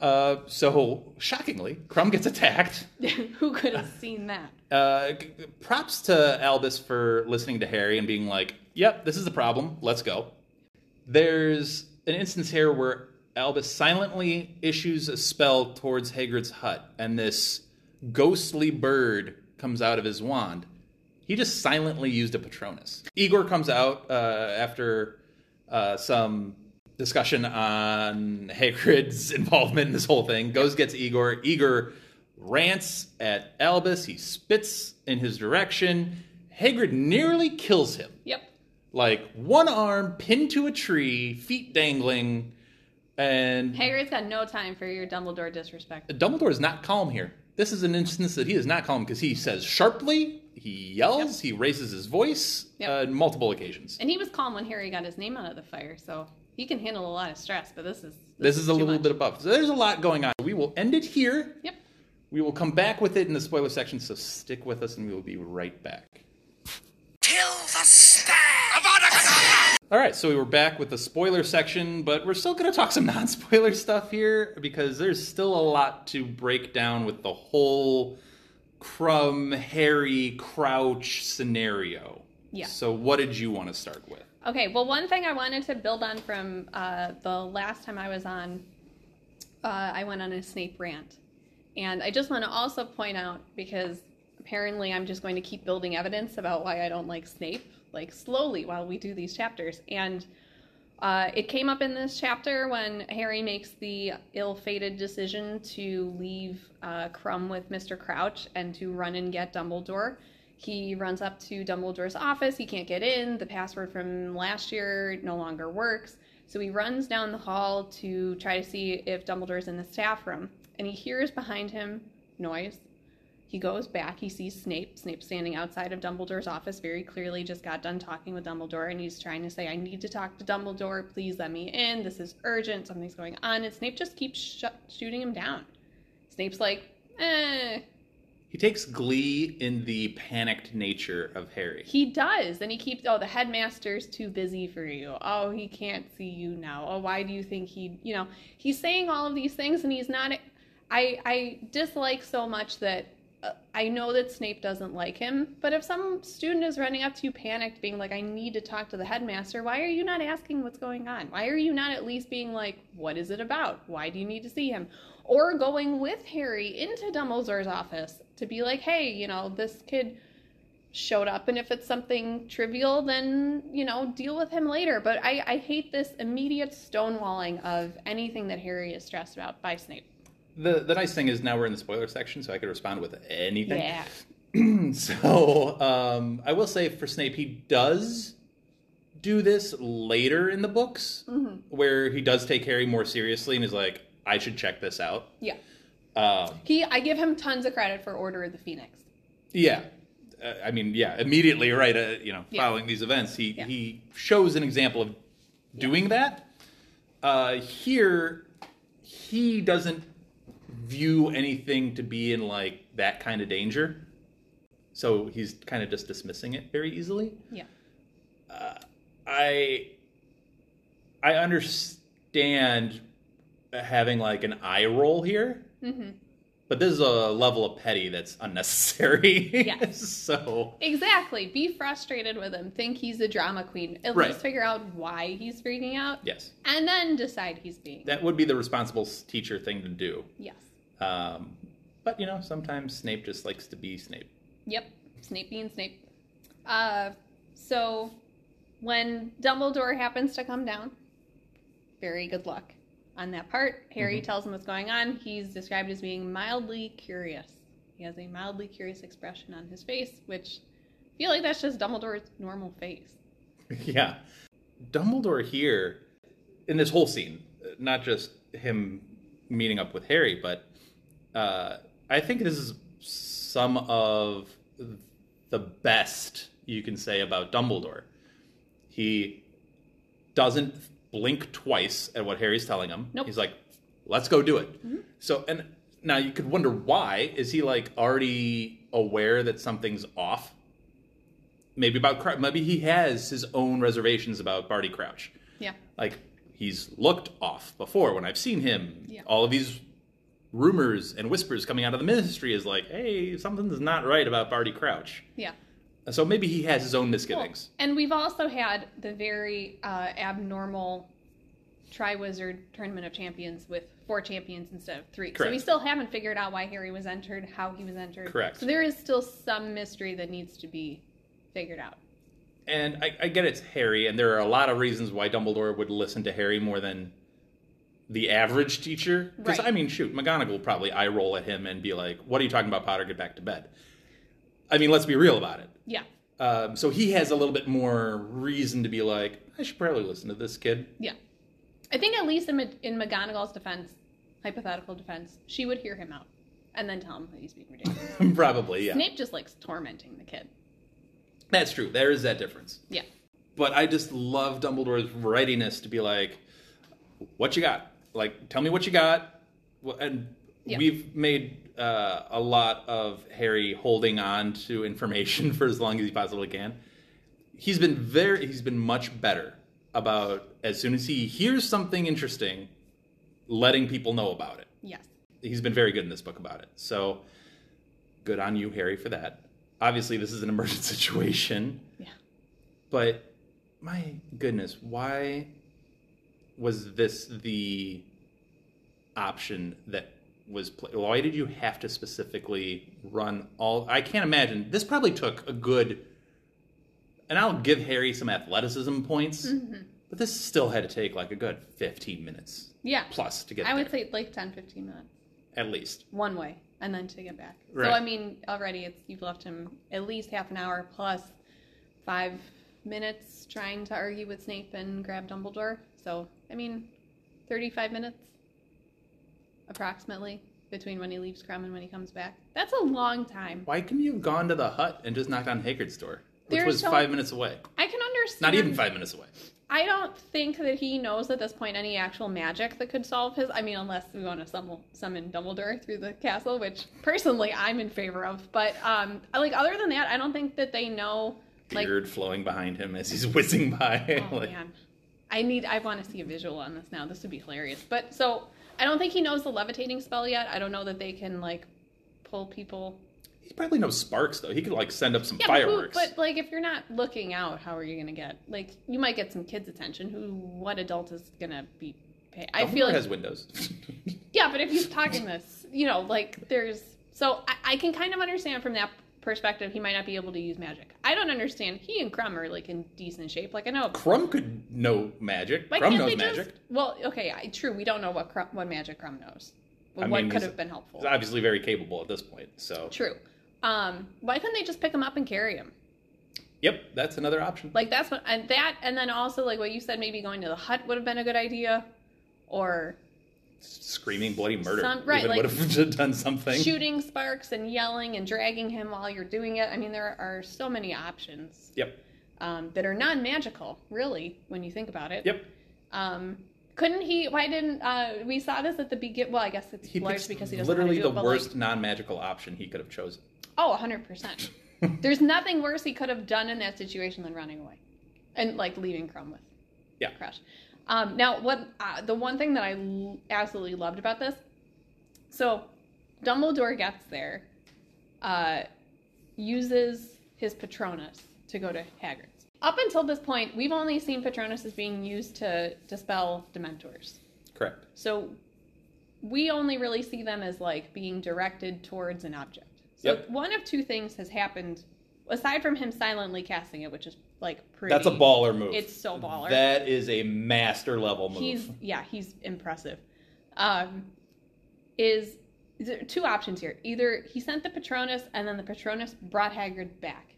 Uh, so shockingly, Krum gets attacked. Who could have seen that? Uh, g- props to Albus for listening to Harry and being like, "Yep, this is the problem. Let's go." There's an instance here where Albus silently issues a spell towards Hagrid's hut, and this ghostly bird comes out of his wand. He just silently used a Patronus. Igor comes out uh, after uh, some discussion on Hagrid's involvement in this whole thing. Goes gets Igor. Igor rants at Albus. He spits in his direction. Hagrid nearly kills him. Yep. Like one arm pinned to a tree, feet dangling, and Hagrid's got no time for your Dumbledore disrespect. Dumbledore is not calm here. This is an instance that he is not calm because he says sharply, he yells, he raises his voice Yep. uh, on multiple occasions. And he was calm when Harry got his name out of the fire, so he can handle a lot of stress. But this is This is a little much. bit above. So there's a lot going on. We will end it here. Yep. We will come back with it in the spoiler section, so stick with us and we will be right back. Kill the stag! All right, so we were back with the spoiler section, but we're still going to talk some non spoiler stuff here because there's still a lot to break down with the whole Krum, Harry, Crouch scenario. Yeah. So, what did you want to start with? Okay, well, one thing I wanted to build on from uh, the last time I was on, uh, I went on a Snape rant. And I just want to also point out, because apparently I'm just going to keep building evidence about why I don't like Snape, like slowly while we do these chapters. And uh, it came up in this chapter when Harry makes the ill fated decision to leave uh, Krum with Mr. Crouch and to run and get Dumbledore. He runs up to Dumbledore's office. He can't get in. The password from last year no longer works. So he runs down the hall to try to see if Dumbledore's in the staff room. And he hears behind him noise. He goes back. He sees Snape. Snape standing outside of Dumbledore's office, very clearly just got done talking with Dumbledore, and he's trying to say, "I need to talk to Dumbledore. Please let me in. This is urgent. Something's going on." And Snape just keeps sh- shooting him down. Snape's like, "Eh." He takes glee in the panicked nature of Harry. He does, and he keeps. Oh, the headmaster's too busy for you. Oh, he can't see you now. Oh, why do you think he? You know, he's saying all of these things, and he's not. I I dislike so much that uh, I know that Snape doesn't like him. But if some student is running up to you panicked, being like, "I need to talk to the headmaster," why are you not asking what's going on? Why are you not at least being like, "What is it about? Why do you need to see him?" Or going with Harry into Dumbledore's office to be like, "Hey, you know, this kid." showed up and if it's something trivial then you know deal with him later but i i hate this immediate stonewalling of anything that harry is stressed about by snape The the nice thing is now we're in the spoiler section, so I could respond with anything. yeah So um, I will say for Snape, he does do this later in the books, Mm-hmm. where he does take Harry more seriously and is like, "I should check this out." yeah Um, he i give him tons of credit for order of the phoenix yeah, uh, I mean, yeah, immediately right. Uh, you know, Yeah. following these events, he Yeah. he shows an example of doing that. Uh, here, he doesn't view anything to be in like that kind of danger. So he's kind of just dismissing it very easily. yeah I I understand having like an eye roll here, mm-hmm. but this is a level of petty that's unnecessary. Yes. so exactly be frustrated with him think he's a drama queen at Right. least figure out why he's freaking out yes, and then decide he's being that would be the responsible teacher thing to do. yes Um, but you know, sometimes Snape just likes to be Snape. Yep, Snape being Snape. Uh, so when Dumbledore happens to come down, very good luck on that part. Harry tells him what's going on. He's described as being mildly curious. He has a mildly curious expression on his face, which I feel like that's just Dumbledore's normal face. yeah. Dumbledore here, in this whole scene, not just him meeting up with Harry, but uh, I think this is some of the best you can say about Dumbledore. He doesn't blink twice at what Harry's telling him. Nope. He's like, let's go do it. Mm-hmm. So, and now you could wonder why. Is he like already aware that something's off? maybe about maybe he has his own reservations about Barty Crouch. Yeah. Like he's looked off before when I've seen him. Yeah. All of these rumors and whispers coming out of the ministry is like, hey, something's not right about Barty Crouch. Yeah. So maybe he has his own Well, misgivings. and we've also had the very uh, abnormal Triwizard Tournament of Champions with four champions instead of three. So we still haven't figured out why Harry was entered, how he was entered. Correct. So there is still some mystery that needs to be figured out. And I, I get it's Harry, and there are a lot of reasons why Dumbledore would listen to Harry more than the average teacher. Because Right. I mean, shoot, McGonagall probably eye roll at him and be like, "What are you talking about, Potter? Get back to bed." I mean, let's be real about it. Yeah. Um, so he has a little bit more reason to be like, I should probably listen to this kid. Yeah. I think at least in, in McGonagall's defense, hypothetical defense, she would hear him out and then tell him that he's being ridiculous. probably, yeah. Snape just likes tormenting the kid. That's true. There is that difference. Yeah. But I just love Dumbledore's readiness to be like, "What you got? Like, tell me what you got." And Yeah. we've made uh, a lot of Harry holding on to information for as long as he possibly can. He's been very. He's been much better about as soon as he hears something interesting, letting people know about it. Yes. he's been very good in this book about it. So good on you, Harry, for that. Obviously, this is an emergent situation, Yeah. but my goodness, why was this the option that was Why did you have to specifically run all? I can't imagine. This probably took a good, and I'll give Harry some athleticism points, Mm-hmm. but this still had to take like a good 15 minutes Yeah. plus to get I there, would say like 10, 15 minutes. at least. one way and then to get back. Right. So I mean, already it's you've left him at least half an hour plus five minutes trying to argue with Snape and grab Dumbledore. So I mean, thirty-five minutes approximately between when he leaves Krum and when he comes back. That's a long time. Why couldn't you have gone to the hut and just knocked on Hagrid's door, which There's was so- five minutes away? I can understand. Not even five minutes away. I don't think that he knows at this point any actual magic that could solve his. I mean, unless we want to summon, summon Dumbledore through the castle, which personally I'm in favor of. But um, like other than that, I don't think that they know. Like, Beard flowing behind him as he's whizzing by. oh like, man, I need. I want to see a visual on this now. This would be hilarious. But so I don't think he knows the levitating spell yet. I don't know that they can like pull people. He probably knows sparks though. He could like send up some Yeah, but, who, fireworks. but like if you're not looking out, how are you gonna get like you might get some kids' attention? Who? What adult is gonna be? Pay? I feel like has windows. Yeah, but if he's talking this, you know, like there's so I, I can kind of understand from that perspective, he might not be able to use magic. I don't understand. He and Krum are like in decent shape. Like I know. Krum could know magic. Why Krum knows they just- magic. Well, okay, I, true. We don't know what Krum, what magic Krum knows. But I what mean, could have been helpful? He's obviously very capable at this point. So, True. Um, why couldn't they just pick him up and carry him? yep, that's another option. Like that's what and that and then also like what you said, maybe going to the hut would have been a good idea, or Screaming bloody murder. Some- right, Even like- would have done something. shooting sparks and yelling and dragging him while you're doing it. I mean, there are so many options Yep. um, that are non-magical, really, when you think about it. Yep. Um, couldn't he? Why didn't uh, we saw this at the begin? Well, I guess it's He because he doesn't literally the it, but, like- worst non-magical option he could have chosen. Oh, 100%. There's nothing worse he could have done in that situation than running away and like leaving Krum with Yeah. Crush. Um, now, what uh, the one thing that I l- absolutely loved about this, so Dumbledore gets there, uh, uses his Patronus to go to Hagrid's. Up until this point, we've only seen Patronus as being used to dispel Dementors. Correct. So we only really see them as like being directed towards an object. So Yep. one of two things has happened aside from him silently casting it, which is like pretty That's a baller move. It's so baller. That is a master level move. He's yeah, he's impressive. Um is there two options here. Either he sent the Patronus and then the Patronus brought Hagrid back.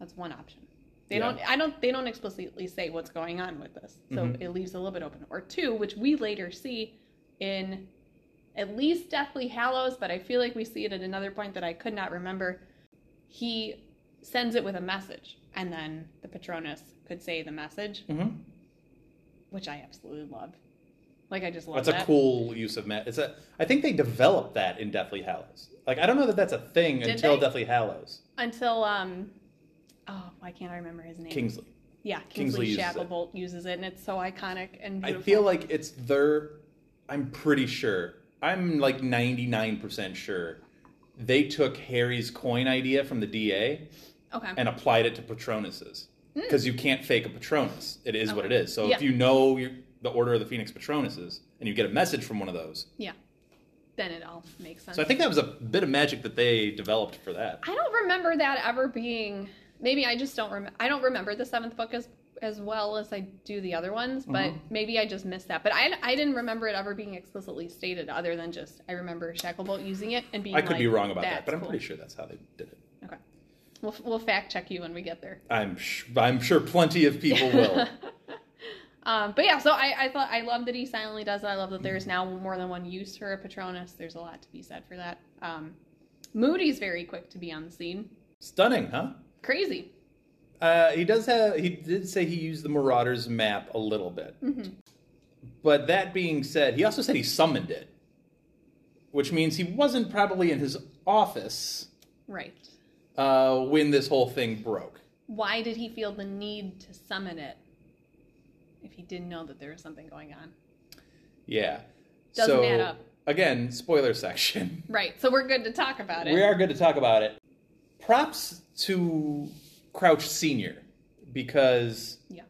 That's one option. They Yeah. don't I don't they don't explicitly say what's going on with this. So Mhm. it leaves a little bit open. Or two, which we later see in at least Deathly Hallows, but I feel like we see it at another point that I could not remember. He sends it with a message, and then the Patronus could say the message, Mhm. which I absolutely love. Like I just love That's that. a cool use of magic. It's a. I think they developed that in Deathly Hallows. Like I don't know that that's a thing Did until they? Deathly Hallows. Until um, oh, why can't I remember his name? Kingsley. Yeah, Kingsley Kingsley. Shacklebolt uses it, and it's so iconic and Beautiful. I feel like it's their. I'm pretty sure. I'm like 99% sure they took Harry's coin idea from the DA okay. and applied it to Patronuses Because you can't fake a Patronus. It is what it Hmm. Okay. is. So Yeah. if you know your, the Order of the Phoenix Patronuses and you get a message from one of those. yeah, then it all makes sense. So I think that was a bit of magic that they developed for that. I don't remember that ever being. Maybe I just don't remember. I don't remember the seventh book as as well as I do the other ones, but Mm-hmm. maybe I just missed that. But I, I didn't remember it ever being explicitly stated, other than just I remember Shacklebolt using it and being. I could like, be wrong about that, "That's but I'm cool." pretty sure that's how they did it. We'll we'll fact check you when we get there. I'm sh- I'm sure plenty of people will. Um, but yeah, so I, I thought I love that he silently does it. I love that there's now more than one use for a Patronus. There's a lot to be said for that. Um, Moody's very quick to be on the scene. Stunning, huh? Crazy. Uh, he does have. He did say he used the Marauders map a little bit. But that being said, he also said he summoned it, which means he wasn't probably in his office Right. Uh, when this whole thing broke. Why did he feel the need to summon it if he didn't know that there was something going on? Yeah. Doesn't so, add up. Again, spoiler section. Right. So we're good to talk about it. We are good to talk about it. Props to Crouch Senior because Yeah.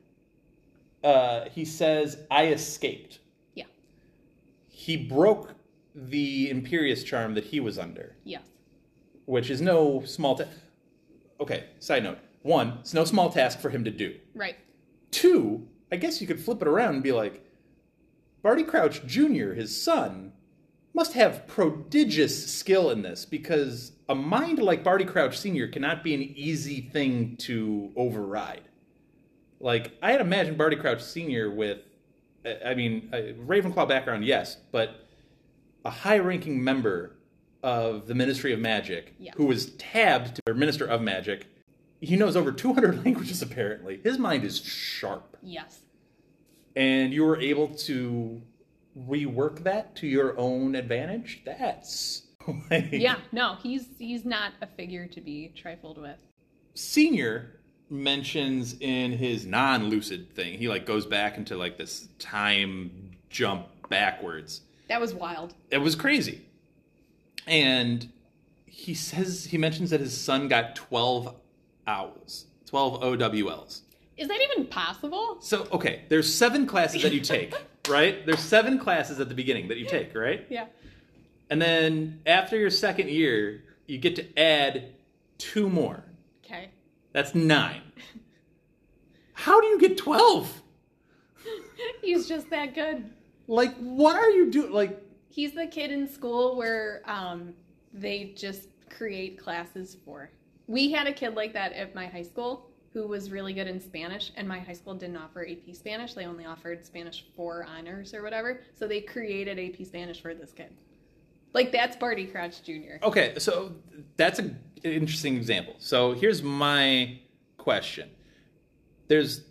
uh, he says, "I escaped." Yeah. He broke the Imperius charm that he was under, Yes. Which is no small. Ta- okay. Side note: one, it's no small task for him to do. Right. Two, I guess you could flip it around and be like, Barty Crouch Jr., his son, must have prodigious skill in this because a mind like Barty Crouch Sr. cannot be an easy thing to override. Like, I had imagined Barty Crouch Sr. with, I- I mean, a Ravenclaw background, yes, but a high ranking member of the Ministry of Magic who was tabbed to or Minister of Magic. He knows over 200 languages, apparently. His mind is sharp Yes. and you were able to rework that to your own advantage that's like, Yeah. No, he's he's not a figure to be trifled with. senior mentions in his non-lucid thing he like goes back into like this time jump backwards That was wild. it was crazy and he says he mentions that his son got 12 owls 12 owls Is that even possible? so okay there's seven classes that you take right there's seven classes at the beginning that you take right Yeah. And then after your second year, you get to add two more. Okay. That's nine. How do you get 12? He's just that good. Like, what are you doing? Like, He's the kid in school where um, they just create classes for. We had a kid like that at my high school who was really good in Spanish, and my high school didn't offer AP Spanish. They only offered Spanish for honors or whatever. So they created AP Spanish for this kid. Like, that's Barty Crouch Jr. okay, so that's a, an interesting example. So here's my question. There's,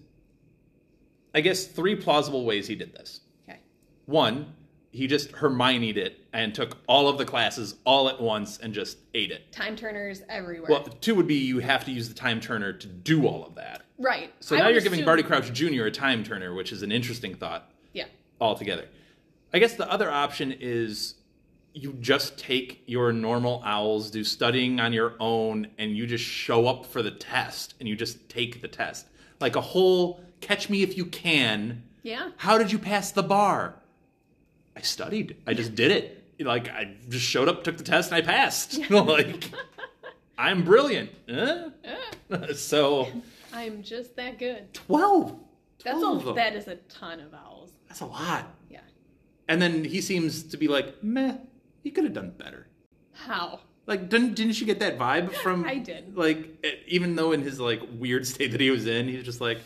I guess, three plausible ways he did this. Okay. One, he just Hermioned it and took all of the classes all at once and just ate it. Time turners everywhere. Well, two would be you have to use the time turner to do all of that. right. So I now you're giving assume- Barty Crouch Jr. a time turner, which is an interesting thought Yeah. altogether. I guess the other option is you just take your normal owls, do studying on your own, and you just show up for the test and you just take the test. Like a whole catch me if you can. Yeah. How did you pass the bar? I studied. I just did it. Like I just showed up, took the test, and I passed. like I'm brilliant. Huh? so I'm just that good. 12. That's 12 of a, them. that is a ton of owls. That's a lot. Yeah. And then he seems to be like, meh, he could have done better. How? Like, didn't didn't you get that vibe from? I did. Like, even though in his like weird state that he was in, he was just like,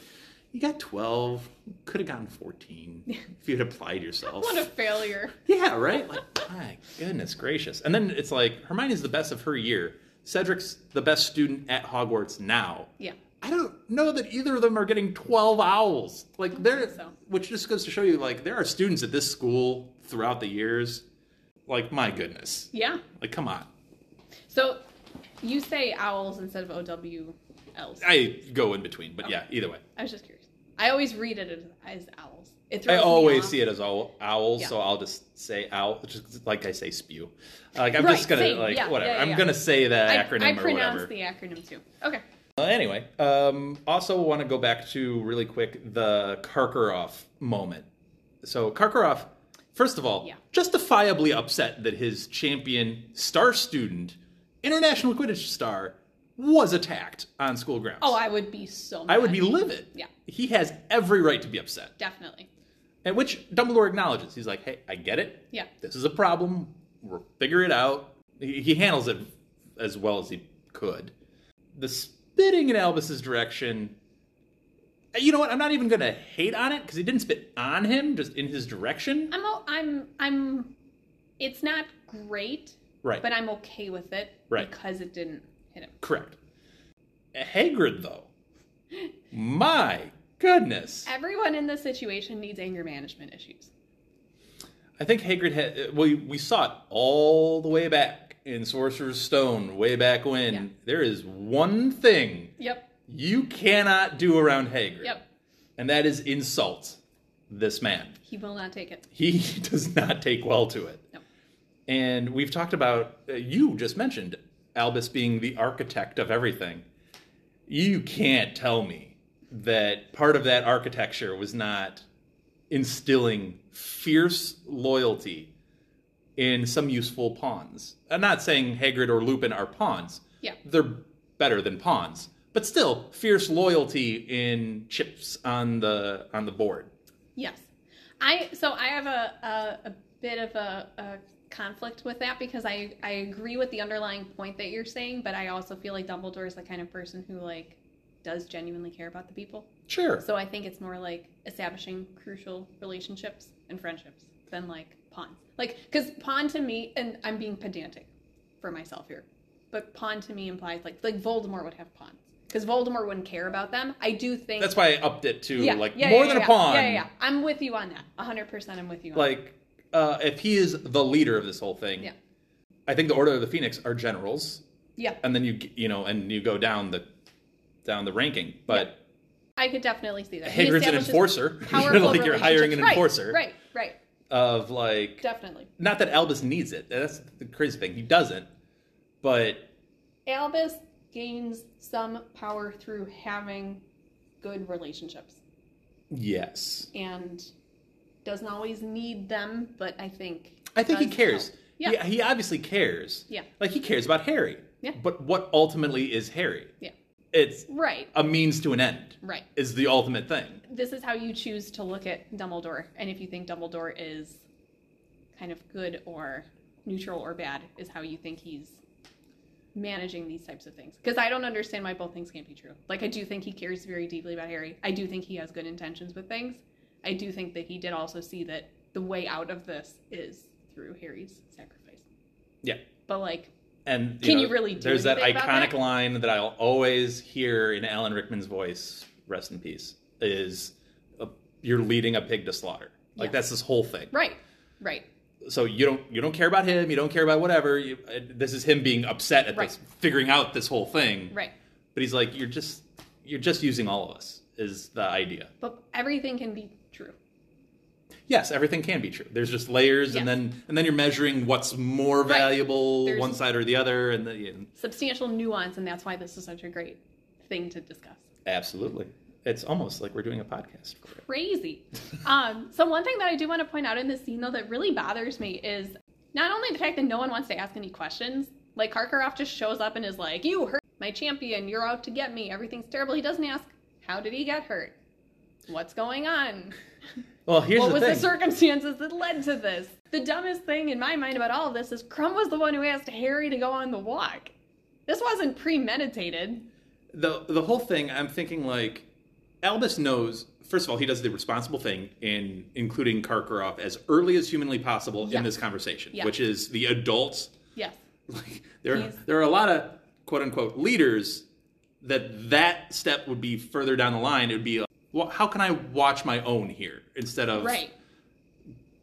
you got twelve, could have gotten fourteen if you had applied yourself. What a failure. yeah, right. Like, my goodness gracious. And then it's like Hermione's the best of her year. Cedric's the best student at Hogwarts now. Yeah. I don't know that either of them are getting 12 owls. Like they're so. which just goes to show you like there are students at this school throughout the years. Like my goodness. Yeah. Like come on. So you say owls instead of OWLs. I go in between, but yeah, either way. I was just curious. I always read it as, as owls. It I always see it as owl, owls, Yeah. so I'll just say owl, just like I say spew. Like I'm Right, just gonna same. like Yeah, whatever. yeah, I'm gonna say the I, acronym I pronounce the acronym too. Okay. Uh, anyway, um, also want to go back to really quick the Karkaroff moment. So Karkaroff, first of all, justifiably upset that his champion star student, international Quidditch star, was attacked on school grounds. Oh, I would be so mad. I would be livid. Yeah. He has every right to be upset. Definitely. And which Dumbledore acknowledges. He's like, hey, I get it. Yeah. This is a problem. We'll figure it out. He, he handles it as well as he could. The spitting in Albus's direction. Uh, you know what? I'm not even going to hate on it because he didn't spit on him, just in his direction. I'm o- I'm I'm it's not great, Right. but I'm okay with it Right. because it didn't hit him. Correct. Hagrid, though. My goodness. Everyone in this situation needs anger management issues. I think Hagrid had. We we saw it all the way back in Sorcerer's Stone, way back when. Yeah. There is one thing Yep. you cannot do around Hagrid, Yep. and that is insult this man. He will not take it. He does not take well to it. No. And we've talked about. Uh, you just mentioned Albus being the architect of everything. You can't tell me that part of that architecture was not instilling fierce loyalty in some useful pawns. I'm not saying Hagrid or Lupin are pawns. Yeah. They're better than pawns, but still fierce loyalty in chips on the on the board. Yes. I so I have a a, a bit of a, a conflict with that because I I agree with the underlying point that you're saying, but I also feel like Dumbledore is the kind of person who like does genuinely care about the people. Sure. So I think it's more like establishing crucial relationships and friendships than like pawns. Like because pawn to me, and I'm being pedantic for myself here, but pawn to me implies like like Voldemort would have pawns because Voldemort wouldn't care about them. I do think That's why I upped it to yeah, like yeah, more yeah, than a pawn. Yeah, yeah, yeah. I'm with you on that. 100% I'm with you on Like uh, if he is the leader of this whole thing, Yeah. I think the Order of the Phoenix are generals. Yeah. and then you you know and you go down the down the ranking. But I could definitely see that. Hagrid's an enforcer. powerful like you're hiring an. Right, enforcer Right, right. of like Definitely. not that Albus needs it. That's the crazy thing. He doesn't. But Albus gains some power through having good relationships yes, and doesn't always need them, but I think I think he cares. help. Yeah. He, he obviously cares. Yeah. Like he cares about Harry. Yeah. But what ultimately is Harry? Yeah. It's Right. a means to an end. Right. Is the ultimate thing. This is how you choose to look at Dumbledore, and if you think Dumbledore is kind of good or neutral or bad, is how you think he's managing these types of things. Because I don't understand why both things can't be true. Like I do think he cares very deeply about Harry. I do think he has good intentions with things. I do think that he did also see that the way out of this is through Harry's sacrifice. Yeah. But like, And Can you really do There's that iconic that? line that I'll always hear in Alan Rickman's voice. Rest in peace. Is uh, you're leading a pig to slaughter. Like Yes. that's this whole thing. right, right, So you don't you don't care about him. You don't care about whatever. You, uh, this is him being upset at Right. this, figuring out this whole thing. right. But he's like, you're just you're just using all of us. Is the idea? But everything can be. Yes, everything can be true. There's just layers, and then and then you're measuring what's more Right. valuable, There's- one side or the other, and yeah, Substantial nuance, and that's why this is such a great thing to discuss. absolutely. It's almost like we're doing a podcast crazy. um, so one thing that I do want to point out in this scene, though, that really bothers me is not only the fact that no one wants to ask any questions. Like Karkaroff just shows up and is like, "You hurt my champion. You're out to get me. Everything's terrible." He doesn't ask, "How did he get hurt? What's going on? Well, here's what the was thing. the circumstances that led to this?" The dumbest thing in my mind about all of this is Krum was the one who asked Harry to go on the walk. This wasn't premeditated. the the whole thing i'm thinking like albus knows first of all he does the responsible thing in including karkaroff as early as humanly possible Yeah. in this conversation Yeah. which is the adults Yes. like there He's- there are a lot of quote unquote leaders that that step would be further down the line it would be well, how can i watch my own here instead of Right.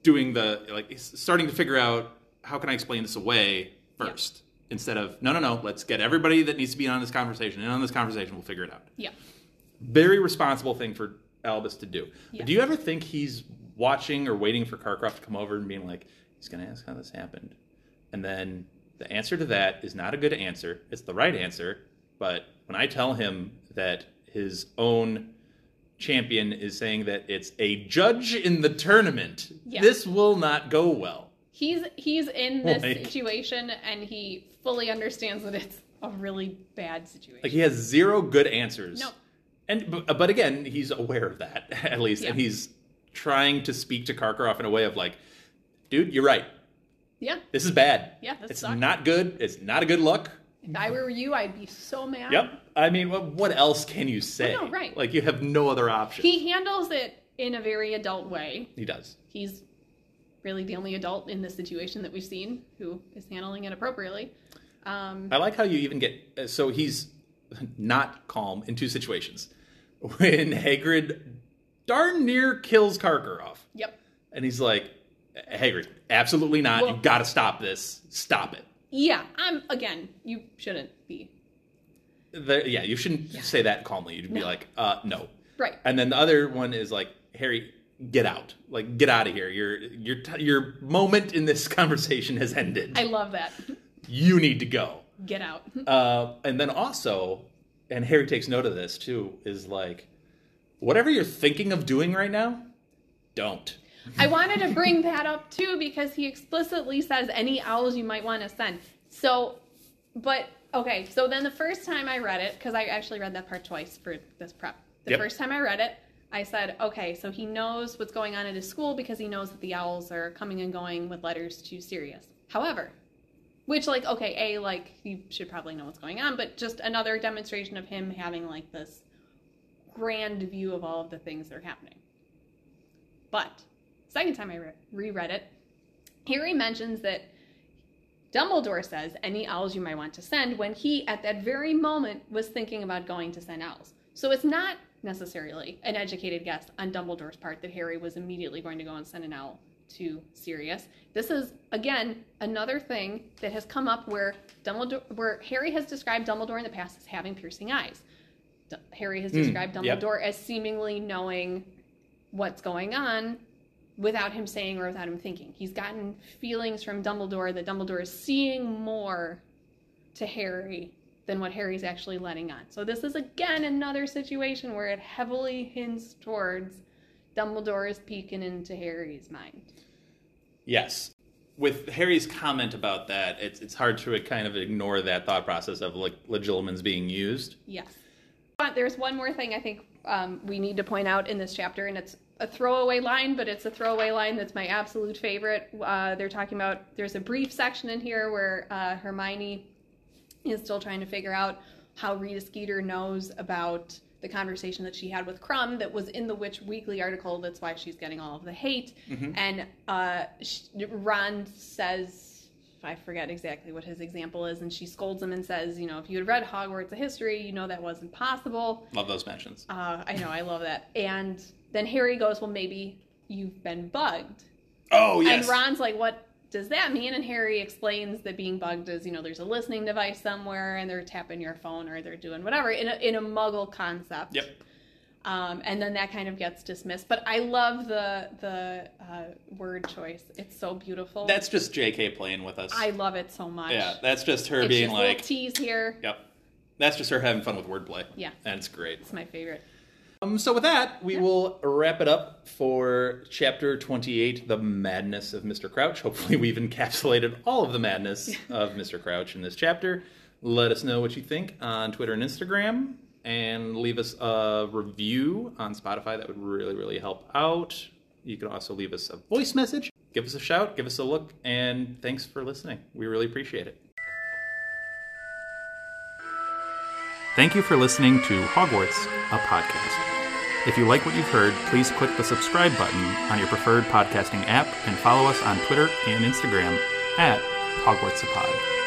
doing the like starting to figure out how can I explain this away first instead of no no no let's get everybody that needs to be on this conversation and on this conversation we'll figure it out. Yeah. Very responsible thing for Albus to do. Yeah. Do you ever think he's watching or waiting for Karkaroff to come over and being like he's going to ask how this happened, and then the answer to that is not a good answer. It's the right answer, but when I tell him that his own champion is saying that it's a judge in the tournament, Yeah. this will not go well. He's he's in this Like- situation and he fully understands that it's a really bad situation. Like he has zero good answers. No. And but, uh, but again, he's aware of that at least, and he's trying to speak to Karkaroff in a way of like, dude, you're right. yeah, This is bad. Yeah, this it's sucks. not good. It's not a good look. If I were you, I'd be so mad. Yep. I mean, what, what else can you say? no, right. Like you have no other option. He handles it in a very adult way. he does. He's really the only adult in this situation that we've seen who is handling it appropriately. Um, I like how you even get so he's not calm in two situations. When Hagrid darn near kills Karkaroff. yep. And he's like, Hagrid, absolutely not. Well- you got to stop this. Stop it. Yeah. I'm again. You shouldn't be The, yeah, you shouldn't say that calmly. You'd be No. like, uh, no. right. And then the other one is like, Harry, get out. Like, get out of here. Your your t- your moment in this conversation has ended. I love that. you need to go. Get out. Uh, and then also, and Harry takes note of this too, is like, whatever you're thinking of doing right now, don't. I wanted to bring that up too because he explicitly says any owls you might want to send. So, but okay, so then the first time I read it, because I actually read that part twice for this prep. The Yep. first time I read it, I said, okay, so he knows what's going on at his school because he knows that the owls are coming and going with letters to Sirius. However, which like okay, a like you should probably know what's going on, but just another demonstration of him having like this grand view of all of the things that are happening. But second time I re- reread it, Harry mentions that Dumbledore says any owls you might want to send when he, at that very moment, was thinking about going to send owls. So it's not necessarily an educated guess on Dumbledore's part that Harry was immediately going to go and send an owl to Sirius. This is again another thing that has come up where Dumbledore, where Harry has described Dumbledore in the past as having piercing eyes. D- Harry has hmm, described yep. Dumbledore as seemingly knowing what's going on without him saying or without him thinking. He's gotten feelings from Dumbledore that Dumbledore is seeing more to Harry than what Harry's actually letting on. So this is again another situation where it heavily hints towards Dumbledore is peeking into Harry's mind. Yes. with Harry's comment about that, it's it's hard to kind of ignore that thought process of like legilimens being used. Yes. But there's one more thing I think um, we need to point out in this chapter, and it's a throwaway line, but it's a throwaway line that's my absolute favorite. Uh, they're talking about there's a brief section in here where uh, Hermione is still trying to figure out how Rita Skeeter knows about the conversation that she had with Krum that was in the Witch Weekly article. That's why she's getting all of the hate. And uh, Ron says, I forget exactly what his example is, and she scolds him and says, you know, if you had read Hogwarts a history, you know that wasn't possible. Love those mentions. Uh, I know, I love that. And then Harry goes, well, maybe you've been bugged. Oh yes. And Ron's like, what does that mean? And Harry explains that being bugged is, you know, there's a listening device somewhere and they're tapping your phone or they're doing whatever in a, in a muggle concept. Yep. Um, and then that kind of gets dismissed. But I love the the uh, word choice. It's so beautiful. That's just J.K. playing with us. I love it so much. yeah, that's just her it's being just like, tease here. yep. That's just her having fun with wordplay. Yeah. and it's great. It's my favorite. Um, so with that, we will wrap it up for chapter 28, The Madness of Mr. Crouch. Hopefully we've encapsulated all of the madness of Mr. Crouch in this chapter. Let us know what you think on Twitter and Instagram, and leave us a review on Spotify. That would really, really help out. You can also leave us a voice message. Give us a shout, give us a look, and thanks for listening. We really appreciate it. Thank you for listening to Hogwarts, a podcast. If you like what you've heard, please click the subscribe button on your preferred podcasting app and follow us on Twitter and Instagram at Hogwarts a Pod.